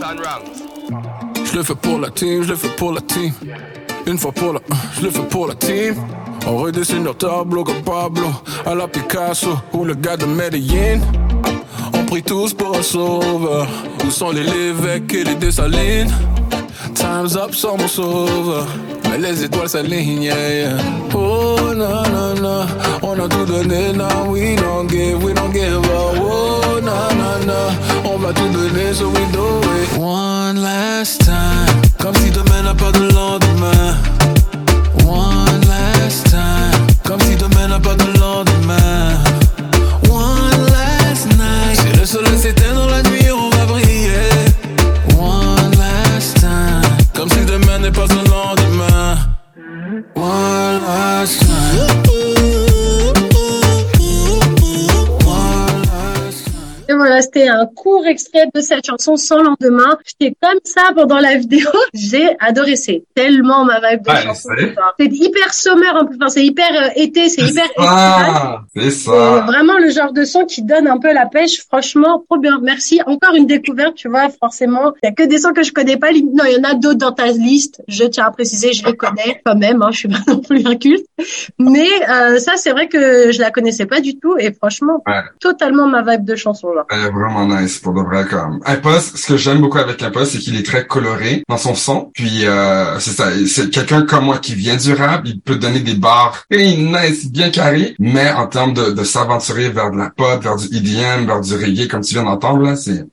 ranks. Je le fais pour la team, je le fais pour la team. Une fois pour la, je le fais pour la team. On redessine leur tableau comme Pablo, à la Picasso ou le gars de Medellin. On prie tous pour un sauveur. Où sont les Lévesques et les Dessalines? Time's up sans mon sauveur. Mais les étoiles s'alignent, yeah, yeah. Oh, na, na, na. On a tout donné, now we don't give, we don't give up. Oh, na, na, na. On va tout donner, so we do it. One last time. Comme si demain n'a pas de lendemain. Un court extrait de cette chanson sans lendemain. J'étais comme ça pendant la vidéo. J'ai adoré. C'est tellement ma vibe de Ouais, chanson. c'est- hyper summer un peu. Enfin, c'est hyper euh, été. C'est hyper. Ah, c'est ça. vraiment le genre de son qui donne un peu la pêche. Franchement, trop bien. Merci. Encore une découverte, tu vois, forcément. Il y a que des sons que je connais pas. Non, il y en a d'autres dans ta liste. Je tiens à préciser, je les connais quand même. Hein, je suis pas non plus un culte. Mais euh, ça, c'est vrai que je la connaissais pas du tout. Et franchement, Ouais. totalement ma vibe de chanson. Là. Est vraiment nice pour de. Ce que j'aime beaucoup avec Impost, c'est qu'il est très coloré dans son son. Puis euh, c'est ça, c'est quelqu'un comme moi qui vient du rap, il peut donner des barres nice, bien carrées, mais en termes de, de s'aventurer vers de la pop, vers du EDM, vers du reggae, comme tu viens d'entendre là, c'est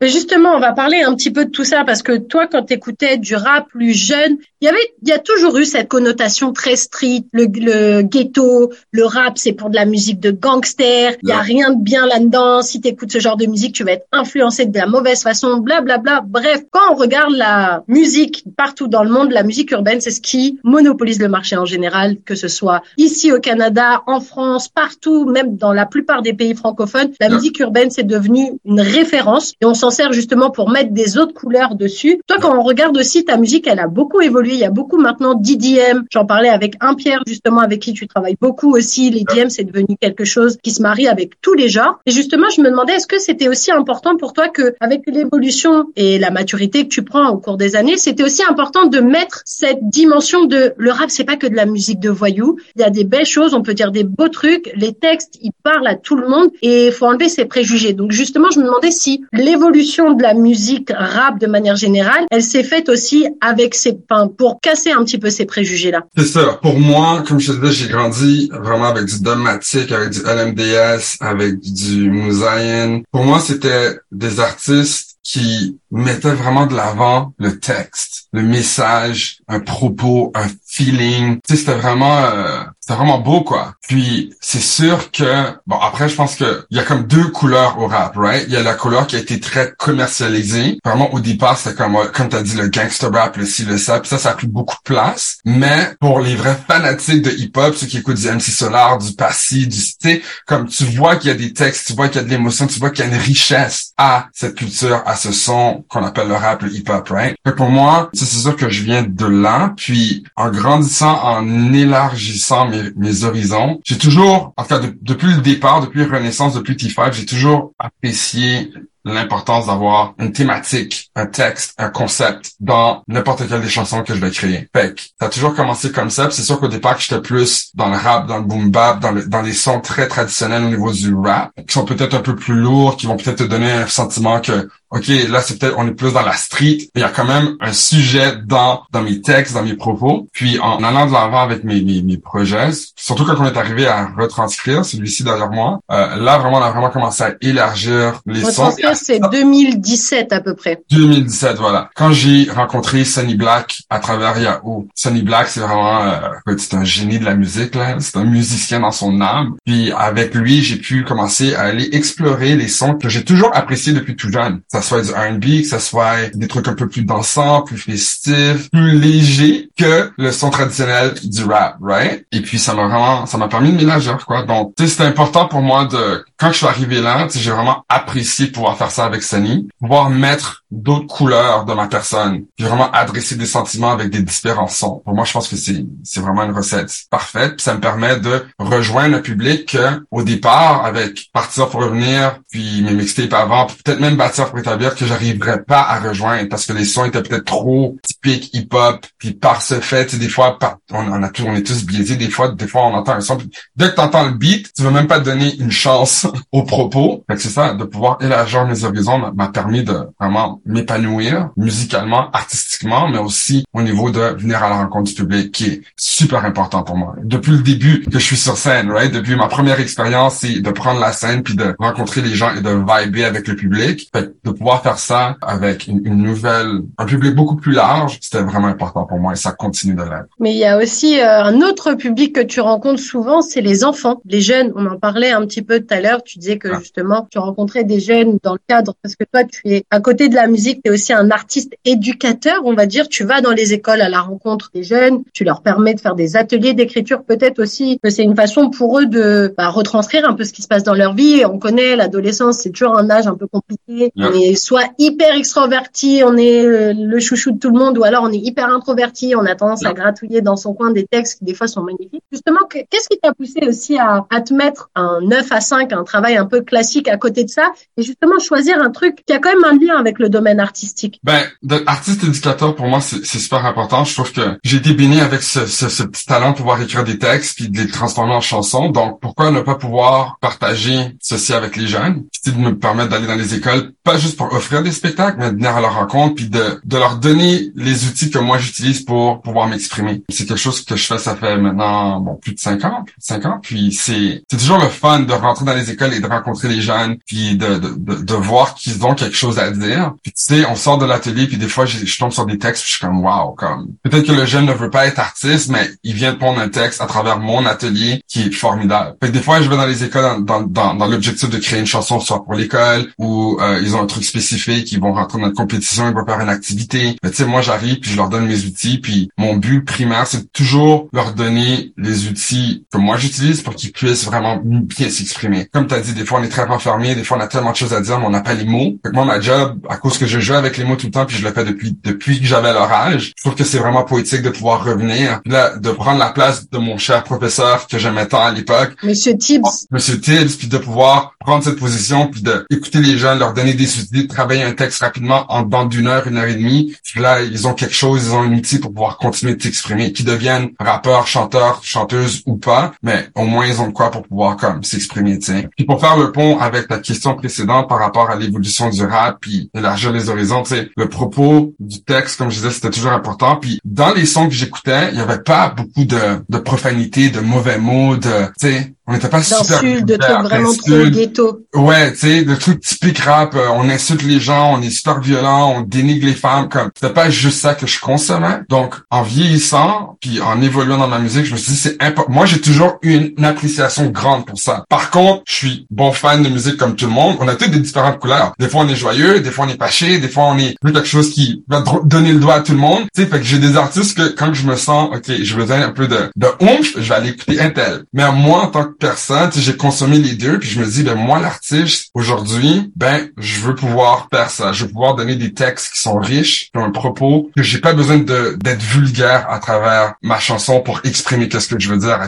Mais justement, on va parler un petit peu de tout ça parce que toi, quand t'écoutais du rap plus jeune, il y avait, il y a toujours eu cette connotation très street, le, le ghetto, le rap, c'est pour de la musique de gangster. Il y a rien de bien là-dedans. Si t'écoutes ce genre de musique, tu vas être influencé de la mauvaise façon, blablabla. Bref, quand on regarde la musique partout dans le monde, la musique urbaine, c'est ce qui monopolise le marché en général, que ce soit ici au Canada, en France, partout, même dans la plupart des pays francophones. La musique urbaine, c'est devenu une référence et on s'en sert justement pour mettre des autres couleurs dessus. Toi, quand on regarde aussi ta musique, elle a beaucoup évolué. Il y a beaucoup maintenant d'IDM. J'en parlais avec un Pierre, justement, avec qui tu travailles beaucoup aussi. L'IDM, c'est devenu quelque chose qui se marie avec tous les genres. Et justement, je me demandais, est-ce que c'était aussi important pour toi que, avec l'évolution et la maturité que tu prends au cours des années, c'était aussi important de mettre cette dimension de le rap, c'est pas que de la musique de voyous. Il y a des belles choses, on peut dire des beaux trucs. Les textes, ils parlent à tout le monde et il faut enlever ses préjugés. Donc justement, je me demandais si l'évolution de la musique rap de manière générale, elle s'est faite aussi avec ces, enfin, pour casser un petit peu ces préjugés-là. C'est ça. Pour moi, comme je te disais, j'ai grandi vraiment avec du Domatic, avec du LMDS, avec du Musayen. Pour moi, c'était des artistes qui mettaient vraiment de l'avant le texte, le message, un propos, un feeling. Tu sais, c'était vraiment, euh, c'était vraiment beau, quoi. Puis, c'est sûr que, bon, après, je pense que il y a comme deux couleurs au rap, right? Il y a la couleur qui a été très commercialisée. Vraiment, au départ, c'était comme, euh, comme t'as dit, le gangster rap, le ci, le ça. Puis ça, ça a pris beaucoup de place. Mais pour les vrais fanatiques de hip-hop, ceux qui écoutent du MC Solar, du Passy, du, tu comme tu vois qu'il y a des textes, tu vois qu'il y a de l'émotion, tu vois qu'il y a une richesse à cette culture, à ce son qu'on appelle le rap, le hip-hop, right? Fait pour moi, c'est sûr que je viens de là. Puis, en grandissant, en élargissant mes, mes horizons, j'ai toujours, en cas, de- depuis le départ, depuis Renaissance, depuis T5, j'ai toujours apprécié l'importance d'avoir une thématique, un texte, un concept dans n'importe quelle des chansons que je vais créer. Fait que ça a toujours commencé comme ça. C'est sûr qu'au départ, j'étais plus dans le rap, dans le boom bap, dans, le, dans les sons très traditionnels au niveau du rap, qui sont peut-être un peu plus lourds, qui vont peut-être te donner un sentiment que OK, là c'est peut-être on est plus dans la street, il y a quand même un sujet dans dans mes textes, dans mes propos. Puis en allant de l'avant avec mes, mes mes projets, surtout quand on est arrivé à retranscrire celui-ci derrière moi, euh, là vraiment on a vraiment commencé à élargir les sons. Retranscrire, c'est 2017 à peu près. 2017, voilà. Quand j'ai rencontré Sonny Black à travers Yahoo, Sonny Black, c'est vraiment, euh, c'est un génie de la musique, là. C'est un musicien dans son âme. Puis avec lui, j'ai pu commencer à aller explorer les sons que j'ai toujours appréciés depuis tout jeune. Ça soit du R&B, que ça soit des trucs un peu plus dansants, plus festifs, plus légers que le son traditionnel du rap, right? Et puis ça m'a vraiment, ça m'a permis de mélanger, quoi. Donc, tu sais, c'était important pour moi de, quand je suis arrivé là, j'ai vraiment apprécié pouvoir faire ça avec Sunny, pouvoir mettre d'autres couleurs de ma personne, puis vraiment adresser des sentiments avec des différents sons. Pour moi, je pense que c'est c'est vraiment une recette parfaite, puis ça me permet de rejoindre un public que, au départ, avec Partir pour revenir, puis mes mixtapes avant, peut-être même Bâtir pour établir que j'arriverais pas à rejoindre parce que les sons étaient peut-être trop typiques hip-hop. Puis par ce fait, des fois, par- on, on a tous, on est tous biaisés. Des fois, des fois, on entend un son. dès que tu entends le beat, tu veux même pas donner une chance au propos. Fait que c'est ça, de pouvoir élargir mes horizons m'a permis de vraiment m'épanouir musicalement, artistiquement, mais aussi au niveau de venir à la rencontre du public, qui est super important pour moi. Depuis le début que je suis sur scène, right? Depuis ma première expérience, c'est de prendre la scène puis de rencontrer les gens et de vibrer avec le public. Fait que de pouvoir faire ça avec une, une nouvelle, un public beaucoup plus large, c'était vraiment important pour moi et ça continue de l'être. Mais il y a aussi euh, un autre public que tu rencontres souvent, c'est les enfants, les jeunes. On en parlait un petit peu tout à l'heure. Tu disais que Ah. justement, tu rencontrais des jeunes dans le cadre, parce que toi, tu es à côté de la musique, tu es aussi un artiste éducateur, on va dire. Tu vas dans les écoles à la rencontre des jeunes, tu leur permets de faire des ateliers d'écriture. Peut-être aussi que c'est une façon pour eux de bah, retranscrire un peu ce qui se passe dans leur vie. On connaît l'adolescence, c'est toujours un âge un peu compliqué. Yeah. On est soit hyper extraverti, on est euh, le chouchou de tout le monde, ou alors on est hyper introverti, on a tendance à gratouiller dans son coin des textes qui des fois sont magnifiques. Justement, que- qu'est-ce qui t'a poussé aussi à, à te mettre un 9 à 5, un travail un peu classique à côté de ça, et justement choisir un truc qui a quand même un lien avec le domaine artistique? Ben, artiste éducateur, pour moi, c'est c'est super important. Je trouve que j'ai été béni avec ce, ce, ce petit talent de pouvoir écrire des textes puis de les transformer en chansons. Donc, pourquoi ne pas pouvoir partager ceci avec les jeunes? Puis de me permettre d'aller dans les écoles, pas juste pour offrir des spectacles, mais de venir à leur rencontre puis de, de leur donner les outils que moi j'utilise pour pouvoir m'exprimer. C'est quelque chose que je fais, ça fait maintenant, bon, plus de cinq ans, cinq ans. Puis c'est, c'est toujours le fun de rentrer dans les écoles et de rencontrer les jeunes puis de, de, de, de voir qu'ils ont quelque chose à dire. Puis tu sais, on sort de l'atelier puis des fois, je tombe sur des textes puis je suis comme, wow, comme, peut-être que le jeune ne veut pas être artiste, mais il vient de pondre un texte à travers mon atelier qui est formidable. Fait que des fois, je vais dans les écoles dans, dans, dans, dans l'objectif de créer une chanson soit pour l'école ou euh, ils ont un truc spécifique, ils vont rentrer dans une compétition, ils vont faire une activité. Mais tu sais, moi, j'arrive puis je leur donne mes outils puis mon but primaire, c'est toujours leur donner les outils que moi j'utilise pour qu'ils puissent vraiment bien s'exprimer. Comme tu as dit, des fois, on est très renfermé, des fois, on a tellement de choses à dire, mais on n'a pas les mots. Fait que moi, ma job, à cause que je joue avec les mots tout le temps puis je le fais depuis depuis que j'avais leur âge, je trouve que c'est vraiment poétique de pouvoir revenir, là, de prendre la place de mon cher professeur que j'aimais tant à l'époque, Monsieur Tibbs, Monsieur Tibbs, puis de pouvoir prendre cette position, puis de écouter les gens, leur donner des outils, de travailler un texte rapidement en dedans d'une heure, une heure et demie. Puis là, ils ont quelque chose, ils ont un outil pour pouvoir continuer de s'exprimer, qu'ils deviennent rappeurs, chanteurs, chanteuses ou pas, mais au moins ils ont de quoi pour pouvoir comme s'exprimer, sais. Puis pour faire le pont avec ta question précédente par rapport à l'évolution du rap, puis élargir les horizons, tu sais, le propos du texte, comme je disais, c'était toujours important. Puis dans les sons que j'écoutais, il y avait pas beaucoup de, de profanité, de mauvais mots, de, tu sais, on n'était pas super de trucs vraiment trop ghetto. Ouais, tu sais, le truc typique rap, euh, on insulte les gens, on est super violent, on dénigre les femmes, comme c'était pas juste ça que je consommais. Donc, en vieillissant, puis en évoluant dans ma musique, je me suis dit c'est important. Moi, j'ai toujours eu une, appréciation grande pour ça. Par contre, je suis bon fan de musique comme tout le monde. On a toutes des différentes couleurs. Des fois, on est joyeux, des fois, on est fâché, des fois, on est quelque chose qui va donner le doigt à tout le monde. Tu sais, fait que j'ai des artistes que quand je me sens, ok, j'ai besoin un peu de, de oomph, je vais aller écouter un tel. Mais moi, en tant que personne, j'ai consommé les deux, puis je me dis, ben moi, l'artiste, aujourd'hui, ben, je veux pouvoir faire ça. Je veux pouvoir donner des textes qui sont riches, qui un propos, que j'ai pas besoin d'être vulgaire à travers ma chanson pour exprimer qu'est-ce que je veux dire.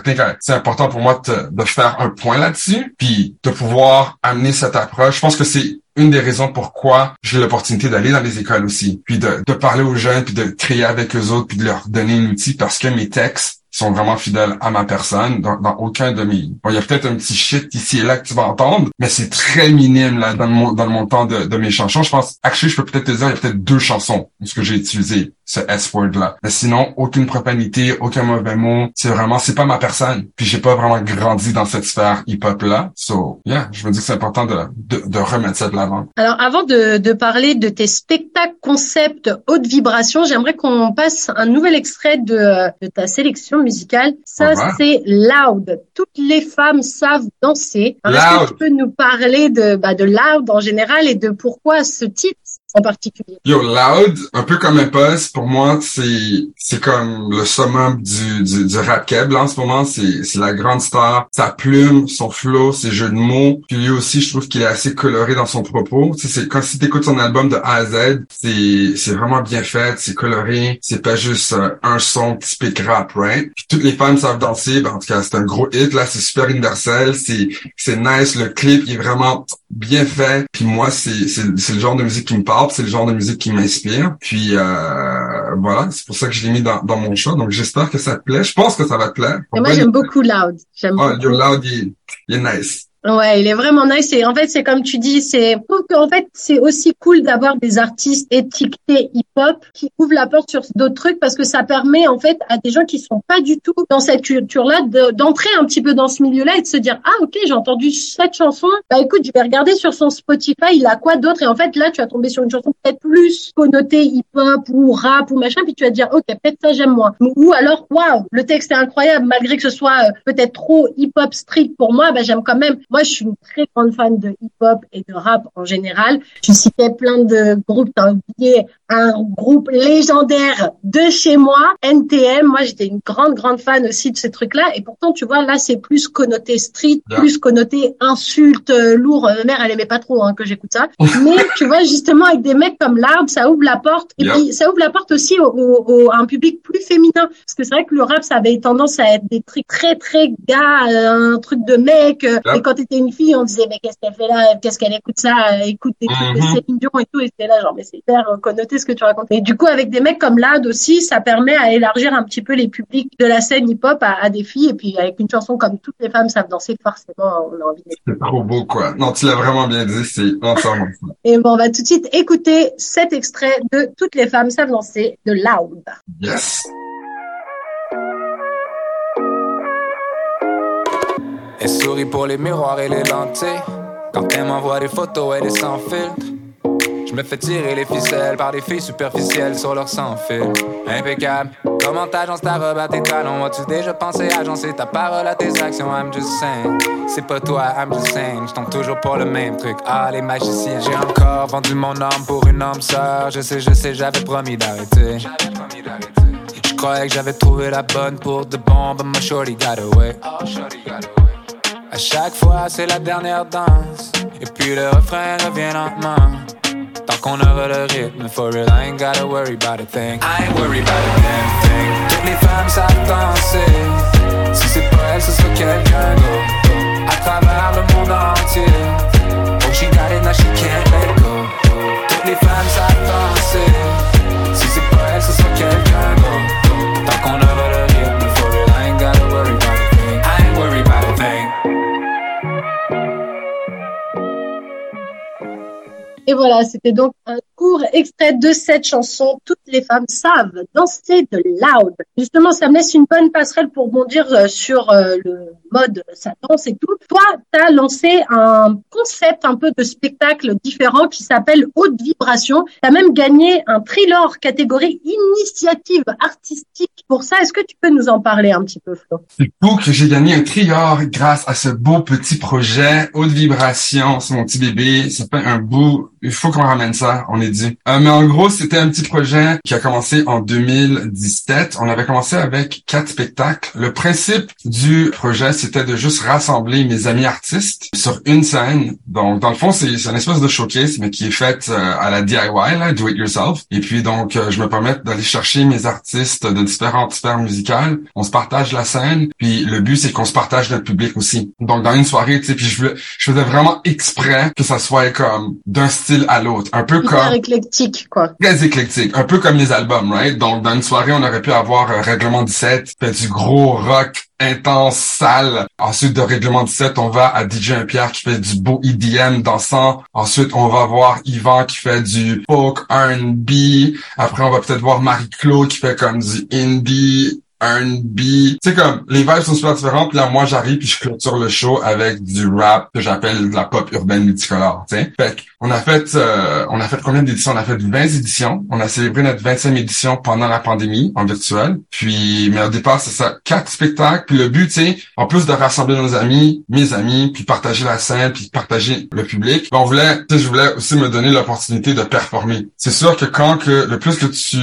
C'est important pour moi de, de faire un point là-dessus, puis de pouvoir amener cette approche. Je pense que c'est une des raisons pourquoi j'ai l'opportunité d'aller dans les écoles aussi, puis de, de parler aux jeunes, puis de créer avec eux autres, puis de leur donner un outil parce que mes textes sont vraiment fidèles à ma personne dans, dans aucun de mes... Bon, il y a peut-être un petit shit ici et là que tu vas entendre, mais c'est très minime là dans dans le montant de, mes chansons. Je pense, actually, je peux peut-être te dire, il y a peut-être deux chansons ce que j'ai utilisé ce S-word là. Mais sinon, aucune profanité, aucun mauvais mot. C'est vraiment, c'est pas ma personne. Puis j'ai pas vraiment grandi dans cette sphère hip-hop là. So, yeah, je me dis que c'est important de, de, de remettre ça de l'avant. Alors, avant de, de parler de tes spectacles concept haute vibration, j'aimerais qu'on passe un nouvel extrait de, de ta sélection musicale. Ça, c'est Loud. Toutes les femmes savent danser. Est-ce que tu peux nous parler de, bah, de Loud en général et de pourquoi ce titre en particulier Yo, Loud, un peu comme un poste, pour moi, c'est c'est comme le summum du, du, du rap keb. Là, en ce moment, c'est la grande star. Sa plume, son flow, ses jeux de mots. Puis lui aussi, je trouve qu'il est assez coloré dans son propos. C'est quand si t'écoutes son album de A à Z, c'est c'est vraiment bien fait, c'est coloré. C'est pas juste euh, un son typique rap, right? Puis toutes les femmes savent danser. Ben, en tout cas, c'est un gros hit. Là, c'est super universel. C'est c'est nice. Le clip, est vraiment bien fait. Puis moi, c'est c'est le genre de musique qui me parle. C'est le genre de musique qui m'inspire. Puis euh, voilà, c'est pour ça que je l'ai mis dans, dans mon choix. Donc j'espère que ça te plaît. Je pense que ça va te plaire. Et moi, j'aime beaucoup Loud. J'aime Oh, beaucoup. Loud, il, il est nice. Ouais, il est vraiment nice. Et en fait, c'est comme tu dis, c'est, qu'en fait, c'est aussi cool d'avoir des artistes étiquetés hip-hop qui ouvrent la porte sur d'autres trucs parce que ça permet, en fait, à des gens qui sont pas du tout dans cette culture-là de- d'entrer un petit peu dans ce milieu-là et de se dire, ah, ok, j'ai entendu cette chanson. Bah, écoute, je vais regarder sur son Spotify, il a quoi d'autre? Et en fait, là, tu vas tomber sur une chanson peut-être plus connotée hip-hop ou rap ou machin, puis tu vas te dire, ok, peut-être ça, j'aime moins. Ou alors, waouh, le texte est incroyable, malgré que ce soit euh, peut-être trop hip-hop street pour moi, bah, j'aime quand même. Moi, je suis une très grande fan de hip-hop et de rap en général. Tu citais plein de groupes, t'as oublié un groupe légendaire de chez moi, NTM. Moi, j'étais une grande, grande fan aussi de ces trucs-là. Et pourtant, tu vois, là, c'est plus connoté street, Yeah. plus connoté insulte, euh, lourd. Ma mère, elle aimait pas trop hein, que j'écoute ça. Mais tu vois, justement, avec des mecs comme l'arbre, ça ouvre la porte. Et Yeah. puis, ça ouvre la porte aussi au, au- au- à un public plus féminin. Parce que c'est vrai que le rap, ça avait tendance à être des trucs très, très gars, euh, un truc de mec. euh, Yeah. Et quand t'étais une fille, on disait, mais qu'est-ce qu'elle fait là? Qu'est-ce qu'elle écoute ça? Écoute des trucs. Céline Dion et tout. Et c'était là, genre, mais c'est hyper euh, connoté ce que tu racontes. Et du coup, avec des mecs comme Lad aussi, ça permet à élargir un petit peu les publics de la scène hip-hop à, à des filles. Et puis, avec une chanson comme Toutes les femmes savent danser, forcément, on a envie de C'est trop beau, quoi. Non, tu l'as vraiment bien dit, c'est ça. Et bon, on va tout de suite écouter cet extrait de Toutes les femmes savent danser de Loud. Yes. Elle sourit pour les miroirs et les lentilles. Quand elle m'envoie des photos, elle est sans filtre. Je me fais tirer les ficelles par des filles superficielles sur leur sans fil. Impeccable. Comment t'agences ta robe à tes talons? As-tu déjà pensé agencer ta parole à tes actions? I'm just saying. C'est pas toi, I'm just saying. Je tombe toujours pour le même truc. Ah, les magiciens. J'ai encore vendu mon âme pour une âme sœur. Je sais, je sais, j'avais promis d'arrêter. Je croyais que j'avais trouvé la bonne pour de bon, but my shorty got away. À chaque fois, c'est la dernière danse. Et puis le refrain revient lentement. Tant qu'on aura le rythme, for real, I ain't gotta worry about a thing. I ain't worried about a damn thing. Toutes les femmes savent danser. Si c'est pas elle, ce sera quelqu'un d'autre. À travers le monde entier. Oh, she got it, now she can't let go. Toutes les femmes savent danser. Si c'est pas elle, ce sera quelqu'un d'autre. Tant qu'on Et voilà, c'était donc un court extrait de cette chanson. Toutes les femmes savent danser de loud. Justement, ça me laisse une bonne passerelle pour bondir euh, sur euh, le mode ça danse et tout. Toi, tu as lancé un concept un peu de spectacle différent qui s'appelle Haute Vibration. Tu as même gagné un thriller catégorie initiative artistique. Pour ça, est-ce que tu peux nous en parler un petit peu, Flo? C'est fou que j'ai gagné un trior grâce à ce beau petit projet. Haute vibration, c'est mon petit bébé. Ça fait un bout. Il faut qu'on ramène ça, on est dit. Euh, mais en gros, c'était un petit projet qui a commencé en 2017. On avait commencé avec quatre spectacles. Le principe du projet, c'était de juste rassembler mes amis artistes sur une scène. Donc, dans le fond, c'est une espèce de showcase, mais qui est faite euh, à la DIY, là, do it yourself. Et puis, donc, euh, je me permets d'aller chercher mes artistes de différentes sphères musicales. On se partage la scène. Puis, le but, c'est qu'on se partage notre public aussi. Donc, dans une soirée, tu sais, puis je, voulais- je faisais vraiment exprès que ça soit comme d'un style à l'autre. Un peu Hyper comme éclectique, quoi. très éclectique, un peu comme les albums, right? Donc, dans une soirée, on aurait pu avoir euh, Règlement 17, fait du gros rock intense, sale. Ensuite, de Règlement 17, on va à DJ Pierre qui fait du beau EDM dansant. Ensuite, on va voir Yvan qui fait du folk R&B. Après, on va peut-être voir Marie-Claude qui fait comme du indie R&B. Tu sais, comme, les vibes sont super différentes. Là, moi, j'arrive puis je clôture le show avec du rap que j'appelle de la pop urbaine multicolore, tu sais. Fait on a fait, euh, on a fait combien d'éditions? On a fait 20 éditions. On a célébré notre 25e édition pendant la pandémie, en virtuel. Puis, mais au départ, c'est ça, quatre spectacles. Puis le but, tu sais, en plus de rassembler nos amis, mes amis, puis partager la scène, puis partager le public, ben, on voulait, tu sais, je voulais aussi me donner l'opportunité de performer. C'est sûr que quand que, le plus que tu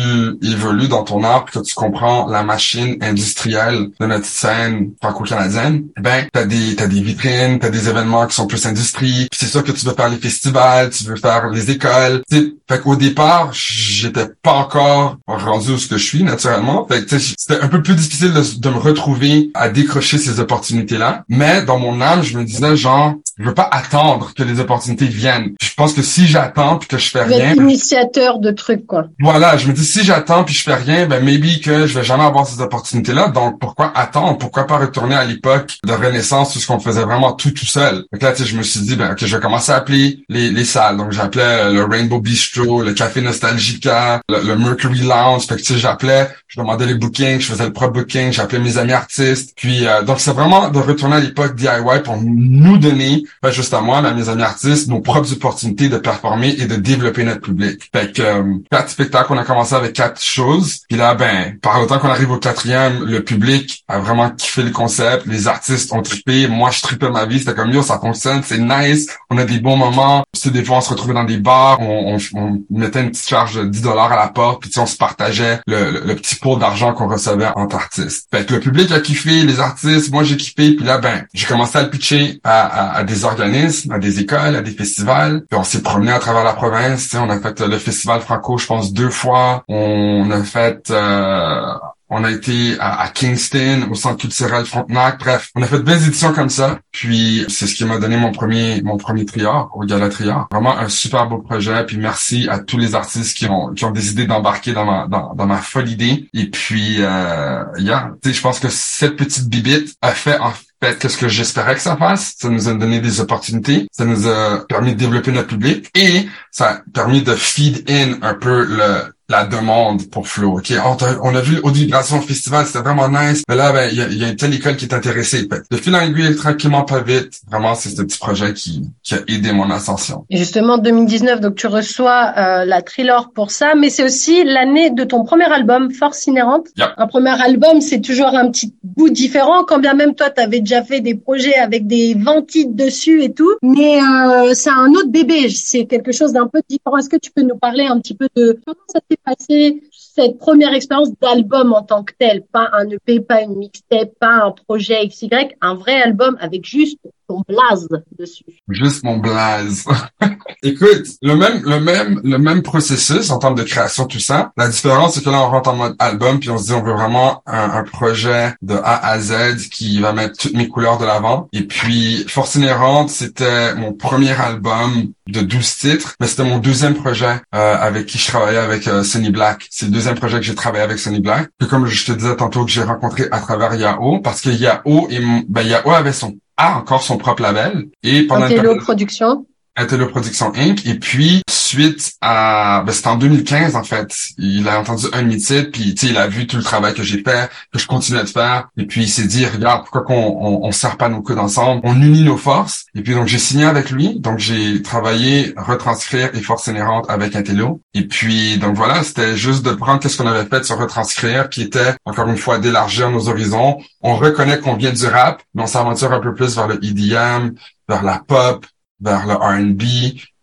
évolues dans ton art, que tu comprends la machine industrielle de notre scène franco-canadienne, ben, t'as des, t'as des vitrines, t'as des événements qui sont plus industrie, c'est sûr que tu veux faire les festivals, tu veux faire les écoles, tu sais, fait qu'au départ, j'étais pas encore rendu où ce que je suis, naturellement. Fait que, c'était un peu plus difficile de, de me retrouver à décrocher ces opportunités-là. Mais dans mon âme, je me disais, genre, je veux pas attendre que les opportunités viennent. Je pense que si j'attends puis que je fais Vous êtes rien, ben, initiateur de trucs, quoi. voilà, je me dis si j'attends puis je fais rien, ben maybe que je vais jamais avoir ces opportunités-là. Donc pourquoi attendre? Pourquoi pas retourner à l'époque de Renaissance où ce qu'on faisait vraiment tout tout seul? Donc là, tu sais, je me suis dit ben ok, je vais commencer à appeler les, les salles. Donc j'appelais euh, le Rainbow Bistro, le Café Nostalgica, le, le Mercury Lounge. Fait que tu sais, j'appelais, je demandais les bookings, je faisais le propre booking, j'appelais mes amis artistes. Puis euh, donc c'est vraiment de retourner à l'époque DIY pour nous donner, ben, juste à moi, mais à mes amis artistes, nos propres opportunités de performer et de développer notre public. Fait que euh, quatre spectacles, on a commencé avec quatre choses. Puis là, ben, par temps qu'on arrive au quatrième, le public a vraiment kiffé le concept. Les artistes ont trippé. Moi, je trippais ma vie. C'était comme, yo, ça fonctionne, c'est nice. On a des bons moments. Tu sais, des fois, on se retrouvait dans des bars. On, on- on mettait une petite charge de 10 dollars à la porte. Puis on se partageait le, le- le petit pot d'argent qu'on recevait entre artistes. Fait que le public a kiffé, les artistes, moi, j'ai kiffé. Puis là, ben, j'ai commencé à le pitcher à, à- à des organismes, à des écoles, à des festivals. On s'est promené à travers la province. Tu sais, on a fait euh, le festival franco, je pense, deux fois. On a fait... euh, on a été à, Kingston, au Centre culturel Frontenac. Bref, on a fait deux éditions comme ça. Puis c'est ce qui m'a donné mon premier mon premier triard au Gala Triard. Vraiment un super beau projet. Puis merci à tous les artistes qui ont qui ont décidé d'embarquer dans ma dans, dans ma folle idée. Et puis euh, yeah, tu sais, je pense que cette petite bibite a fait en fait qu'est-ce que j'espérais que ça fasse? Ça nous a donné des opportunités. Ça nous a permis de développer notre public et ça a permis de feed in un peu le la demande pour Flo. OK, on, a vu Audio Vibration Festival, c'était vraiment nice. Mais là, ben, il y a, y a une telle école qui est intéressée. Que De fil en aiguille, tranquillement, pas vite. Vraiment, c'est ce petit projet qui, qui a aidé mon ascension. Et justement, 2019, donc tu reçois euh, la Trilor pour ça, mais c'est aussi l'année de ton premier album, Force Inhérente. Yep. Un premier album, c'est toujours un petit goût différent, quand bien même toi, tu avais déjà fait des projets avec des ventides dessus et tout. Mais euh, c'est un autre bébé, c'est quelque chose d'un peu différent. Est-ce que tu peux nous parler un petit peu de comment ça s'est passé cette première expérience d'album en tant que tel, pas un EP, pas une mixtape, pas un projet XY, un vrai album avec juste ton blaze dessus. Juste mon blaze. Écoute, le même, le même, le même processus en termes de création, tout ça. La différence, c'est que là, on rentre en mode album, puis on se dit, on veut vraiment un, un projet de A à Z qui va mettre toutes mes couleurs de l'avant. Et puis, Force Inhérente, c'était mon premier album de 12 titres, mais c'était mon deuxième projet euh, avec qui je travaillais avec euh, Sonny Black. C'est le deuxième projet que j'ai travaillé avec Sonny Black. Et comme je te disais tantôt que j'ai rencontré à travers Yao, parce que Yao, et ben Yao avait son a encore son propre label et pendant Intello Production. Intello Production Inc. Et puis, suite à... Ben, c'était en 2015, en fait. Il a entendu un de mes titres, puis, il a vu tout le travail que j'ai fait, que je continuais de faire. Et puis, il s'est dit, regarde, pourquoi qu'on on, on serre pas nos coudes ensemble? On unit nos forces. Et puis, donc, j'ai signé avec lui. Donc, j'ai travaillé Retranscrire et Force Inhérente avec Intello. Et puis, donc, voilà, c'était juste de prendre qu'est-ce qu'on avait fait sur Retranscrire, qui était, encore une fois, d'élargir nos horizons. On reconnaît qu'on vient du rap, mais on s'aventure un peu plus vers le EDM, vers la pop, vers le R&B.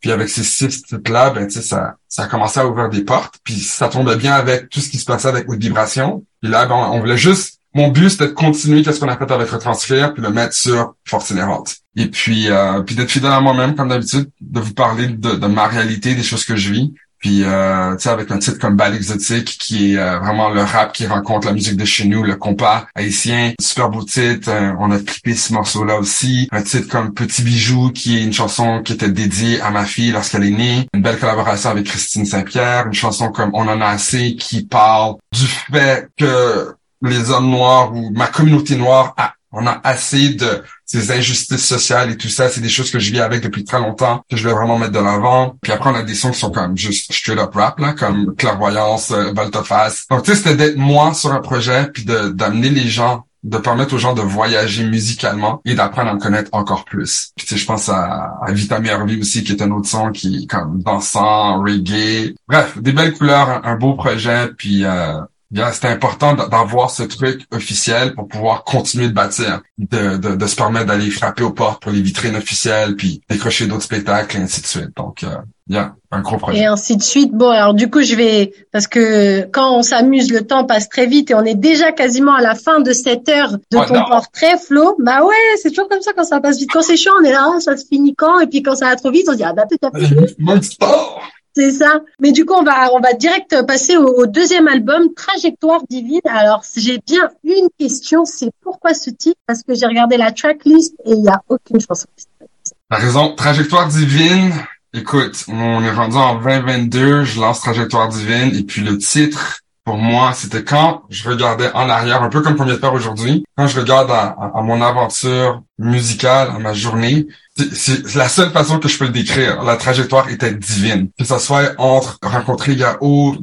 Puis avec ces six titres-là, ben, tu sais, ça, ça a commencé à ouvrir des portes. Puis ça tombait bien avec tout ce qui se passait avec Haute Vibration. Puis là, ben, on voulait juste... Mon but, c'était de continuer qu'est-ce qu'on a fait avec Retranscrire, puis le mettre sur Force Inhérente. Et puis, euh, puis d'être fidèle à moi-même, comme d'habitude, de vous parler de, de ma réalité, des choses que je vis. Puis, euh, tu sais, avec un titre comme Bal Exotique, qui est euh, vraiment le rap qui rencontre la musique de chez nous, le compas haïtien. Super beau titre. euh, on a clippé ce morceau-là aussi. Un titre comme Petit Bijou, qui est une chanson qui était dédiée à ma fille lorsqu'elle est née. Une belle collaboration avec Christine Saint-Pierre. Une chanson comme On en a assez, qui parle du fait que les hommes noirs ou ma communauté noire a On a assez de ces injustices sociales et tout ça. C'est des choses que je vis avec depuis très longtemps, que je vais vraiment mettre de l'avant. Puis après, on a des sons qui sont comme juste straight up rap, là, comme Clairvoyance, euh, Volteface. Donc, tu sais, c'était d'être moi sur un projet, puis d'amener les gens de permettre aux gens de voyager musicalement et d'apprendre à me connaître encore plus. Puis tu sais, je pense à, à Vita Mervi aussi, qui est un autre son qui comme dansant, reggae. Bref, des belles couleurs, un, beau projet, puis euh, c'était important d'avoir ce truc officiel pour pouvoir continuer de bâtir, de, de, de se permettre d'aller frapper aux portes pour les vitrines officielles, puis décrocher d'autres spectacles et ainsi de suite. Donc, euh, bien, un gros projet. Et ainsi de suite. Bon, alors du coup, je vais parce que quand on s'amuse, le temps passe très vite et on est déjà quasiment à la fin de cette heure de Oh ton non. portrait, Flo. Bah ouais, c'est toujours comme ça quand ça passe vite. Quand c'est chaud, on est là, ah, ça se finit quand? Et puis quand ça va trop vite, on se dit ah bah peut-être Mon sport! C'est ça. Mais du coup, on va on va direct passer au, deuxième album, Trajectoire divine. Alors j'ai bien une question, c'est pourquoi ce titre? Parce que j'ai regardé la tracklist et il y a aucune chanson. T'as raison. Trajectoire divine. Écoute, on est rendu en 2022, je lance Trajectoire divine et puis le titre, pour moi, c'était quand je regardais en arrière, un peu comme Premier Père aujourd'hui, quand je regarde à mon aventure musicale, à ma journée, c'est- la seule façon que je peux le décrire. La trajectoire était divine. Que ça soit entre rencontrer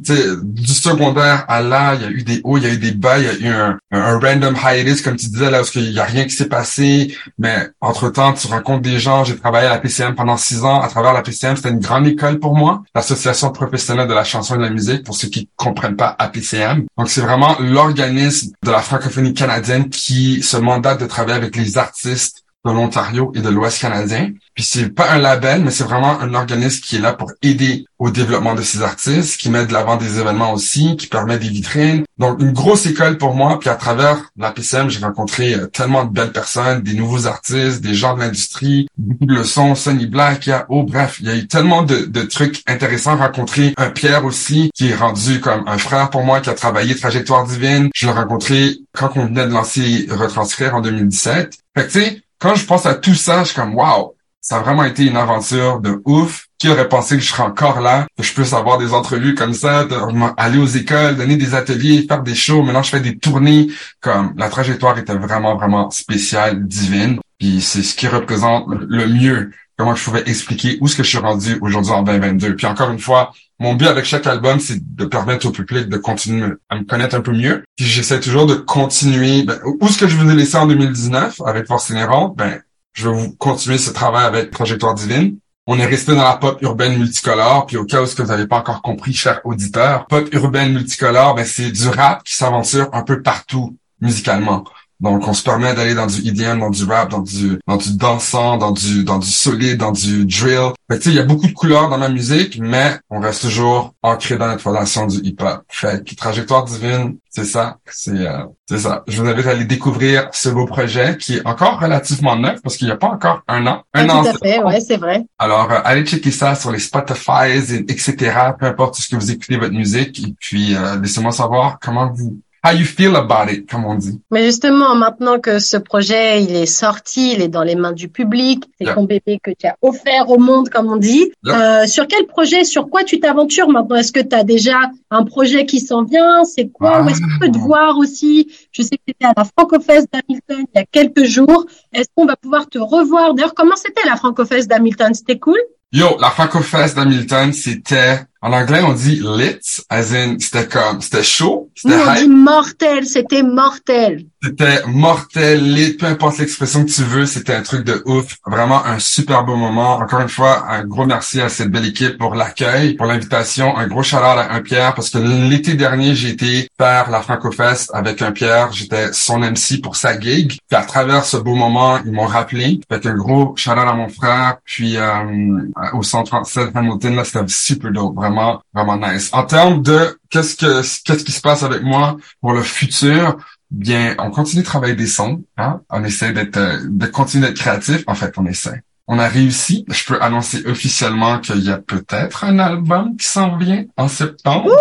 sais, du secondaire à là, il y a eu des hauts, il y a eu des bas, il y a eu un, un, random hiatus, comme tu disais, là, parce qu'il y a rien qui s'est passé, mais entre-temps, tu rencontres des gens. J'ai travaillé à la PCM pendant six ans. À travers la PCM, c'était une grande école pour moi, l'Association professionnelle de la chanson et de la musique, pour ceux qui comprennent pas APCM. Donc, c'est vraiment l'organisme de la francophonie canadienne qui se mandate de travailler avec les artistes de l'Ontario et de l'Ouest canadien. Puis c'est pas un label, mais c'est vraiment un organisme qui est là pour aider au développement de ces artistes, qui met de l'avant des événements aussi, qui permet des vitrines. Donc une grosse école pour moi. Puis à travers la PCM, j'ai rencontré euh, tellement de belles personnes, des nouveaux artistes, des gens de l'industrie, beaucoup de leçons, Sonny Black, il y a, oh bref, il y a eu tellement de, de trucs intéressants. Rencontrer un Pierre aussi, qui est rendu comme un frère pour moi, qui a travaillé Trajectoire Divine. Je l'ai rencontré quand on venait de lancer Retranscrire en 2017. Fait que tu sais, quand je pense à tout ça, je suis comme wow, ça a vraiment été une aventure de ouf. Qui aurait pensé que je serais encore là, que je puisse avoir des entrevues comme ça, aller aux écoles, donner des ateliers, faire des shows. Maintenant, je fais des tournées. Comme la trajectoire était vraiment, vraiment spéciale, divine. Puis c'est ce qui représente le mieux comment je pouvais expliquer où est-ce que je suis rendu aujourd'hui en 2022. Puis encore une fois, mon but avec chaque album, c'est de permettre au public de continuer à me connaître un peu mieux. Puis j'essaie toujours de continuer. Ben, où est-ce que je vous ai laissé en 2019 avec Force Inhérente? Ben, je vais vous continuer ce travail avec Trajectoire Divine. On est resté dans la pop urbaine multicolore, puis au cas où ce que vous n'avez pas encore compris, chers auditeurs, pop urbaine multicolore, ben c'est du rap qui s'aventure un peu partout musicalement. Donc, on se permet d'aller dans du EDM, dans du rap, dans du, dans du dansant, dans du, dans du solide, dans du drill. Fait tu sais, il y a beaucoup de couleurs dans ma musique, mais on reste toujours ancré dans notre fondation du hip-hop. Fait que Trajectoire Divine, c'est ça. C'est, euh, c'est ça. Je vous invite à aller découvrir ce beau projet qui est encore relativement neuf parce qu'il n'y a pas encore un an. Un Ah, an. tout à fait, ouais, c'est vrai. Alors, euh, allez checker ça sur les Spotify, et- etc. Peu importe ce que vous écoutez votre musique. Et puis, euh, laissez-moi savoir comment vous, how you feel about it, comme on dit. Mais justement, maintenant que ce projet, il est sorti, il est dans les mains du public, c'est Yeah. ton bébé que tu as offert au monde, comme on dit. Yeah. Euh, sur quel projet, sur quoi tu t'aventures maintenant? Est-ce que tu as déjà un projet qui s'en vient? C'est quoi? Ah. Où est-ce qu'on peut te voir aussi? Je sais que tu étais à la Francofest d'Hamilton il y a quelques jours. Est-ce qu'on va pouvoir te revoir? D'ailleurs, comment c'était la Francofest d'Hamilton? C'était cool? Yo, la Francofest d'Hamilton, c'était, en anglais, on dit lit, as in, c'était comme, c'était chaud, c'était on hype, dit mortel, c'était mortel. c'était mortel, lit, peu importe l'expression que tu veux, c'était un truc de ouf. Vraiment un super beau moment. Encore une fois, un gros merci à cette belle équipe pour l'accueil, pour l'invitation. Un gros chaleur à un Pierre parce que l'été dernier, j'ai été faire la Francofest avec un Pierre. J'étais son MC pour sa gig. Puis à travers ce beau moment, ils m'ont rappelé. Fait un gros chaleur à mon frère. Puis euh, au centre français de Hamilton, là, c'était super dope. Vraiment, vraiment nice. En termes de qu'est-ce que qu'est-ce qui se passe avec moi pour le futur, Bien, on continue de travailler des sons, hein? On essaie d'être, euh, de continuer d'être créatif. En fait, on essaie. On a réussi. Je peux annoncer officiellement qu'il y a peut-être un album qui s'en vient en septembre.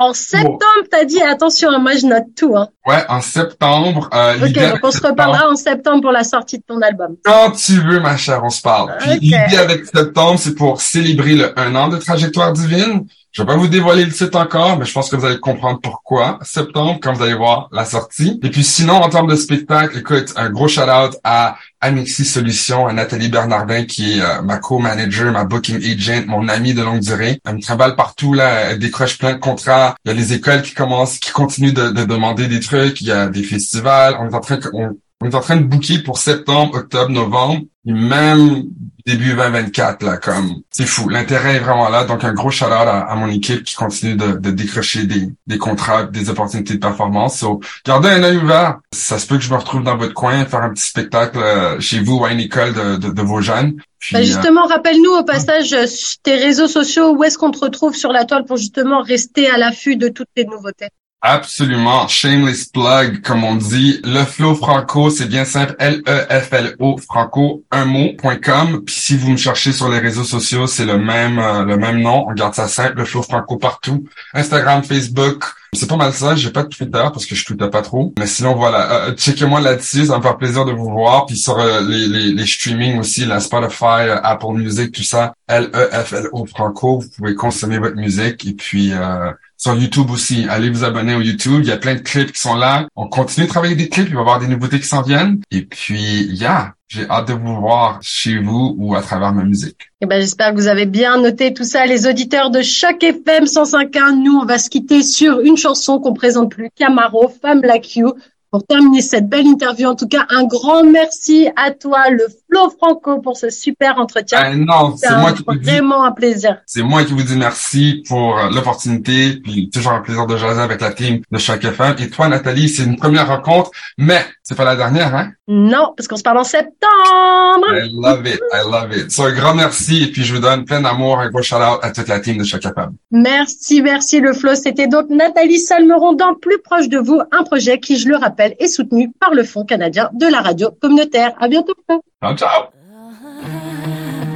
En septembre, t'as dit, attention, hein, moi je note tout. Hein. Ouais, en septembre. Euh, Ok, donc on se reparlera en septembre pour la sortie de ton album. Quand tu veux, ma chère, on se parle. Puis Ok. l'idée avec septembre, c'est pour célébrer le un an de trajectoire divine. Je vais pas vous dévoiler le titre encore, mais je pense que vous allez comprendre pourquoi. Septembre, quand vous allez voir la sortie. Et puis sinon, en termes de spectacle, écoute, un gros shout-out à Amixi Solutions, à Nathalie Bernardin, qui est euh, ma co-manager, ma booking agent, mon amie de longue durée. Elle me travaille partout, là, elle décroche plein de contrats. Il y a les écoles qui commencent, qui continuent de, de demander des trucs. Il y a des festivals. On est en train, on, on est en train de booker pour septembre, octobre, novembre, et même début 2024, là, comme, c'est fou. L'intérêt est vraiment là. Donc, un gros chaleur à, à mon équipe qui continue de, de décrocher des, des contrats, des opportunités de performance. So, gardez un œil ouvert. Ça se peut que je me retrouve dans votre coin, faire un petit spectacle euh, chez vous ou à une école de, de, de vos jeunes. Puis, euh, justement, rappelle-nous au passage euh, tes réseaux sociaux où est-ce qu'on te retrouve sur la toile pour justement rester à l'affût de toutes tes nouveautés? Absolument. Shameless plug, comme on dit. Le flow franco, c'est bien simple. L-E-F-L-O franco, un mot, point com. Puis si vous me cherchez sur les réseaux sociaux, c'est le même, euh, le même nom. On garde ça simple. Le flow franco partout. Instagram, Facebook. C'est pas mal ça. J'ai pas de Twitter parce que je tweete pas trop. Mais sinon, voilà. Euh, checkez-moi là-dessus. Ça va me faire plaisir de vous voir. Puis sur euh, les, les, les streamings aussi, la Spotify, euh, Apple Music, tout ça. L-E-F-L-O franco. Vous pouvez consommer votre musique. Et puis, euh, sur YouTube aussi. Allez vous abonner au YouTube. Il y a plein de clips qui sont là. On continue de travailler des clips. Il va y avoir des nouveautés qui s'en viennent. Et puis, yeah, j'ai hâte de vous voir chez vous ou à travers ma musique. Eh ben, j'espère que vous avez bien noté tout ça, les auditeurs de Choc FM 105.1. Nous, on va se quitter sur une chanson qu'on présente plus, Camaro, Femme Like You. Pour terminer cette belle interview, en tout cas, un grand merci à toi, le Flo Franco, pour ce super entretien. Ah, non, c'est moi qui vous dis. vraiment un plaisir. C'est moi qui vous dis merci pour l'opportunité, puis toujours un plaisir de jaser avec la team de chaque FM. Et toi, Nathalie, c'est une première rencontre, mais c'est pas la dernière, hein? Non, parce qu'on se parle en septembre. I love it, I love it. So, un grand merci, et puis je vous donne plein d'amour, un gros shout-out à toute la team de chaque FM. Merci, merci le flow. C'était donc Nathalie Salmeron dans Plus proche de vous, un projet qui, je le rappelle, est soutenu par le Fonds canadien de la radio communautaire. À bientôt. Flo. Ciao, ciao!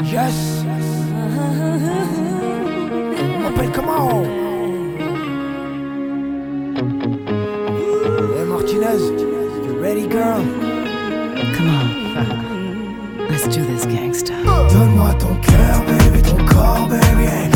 Yes. On m'appelle comment Hey Martinez, you ready girl Come on. Let's do this gangsta. Donne-moi ton cœur, baby, ton corps, baby.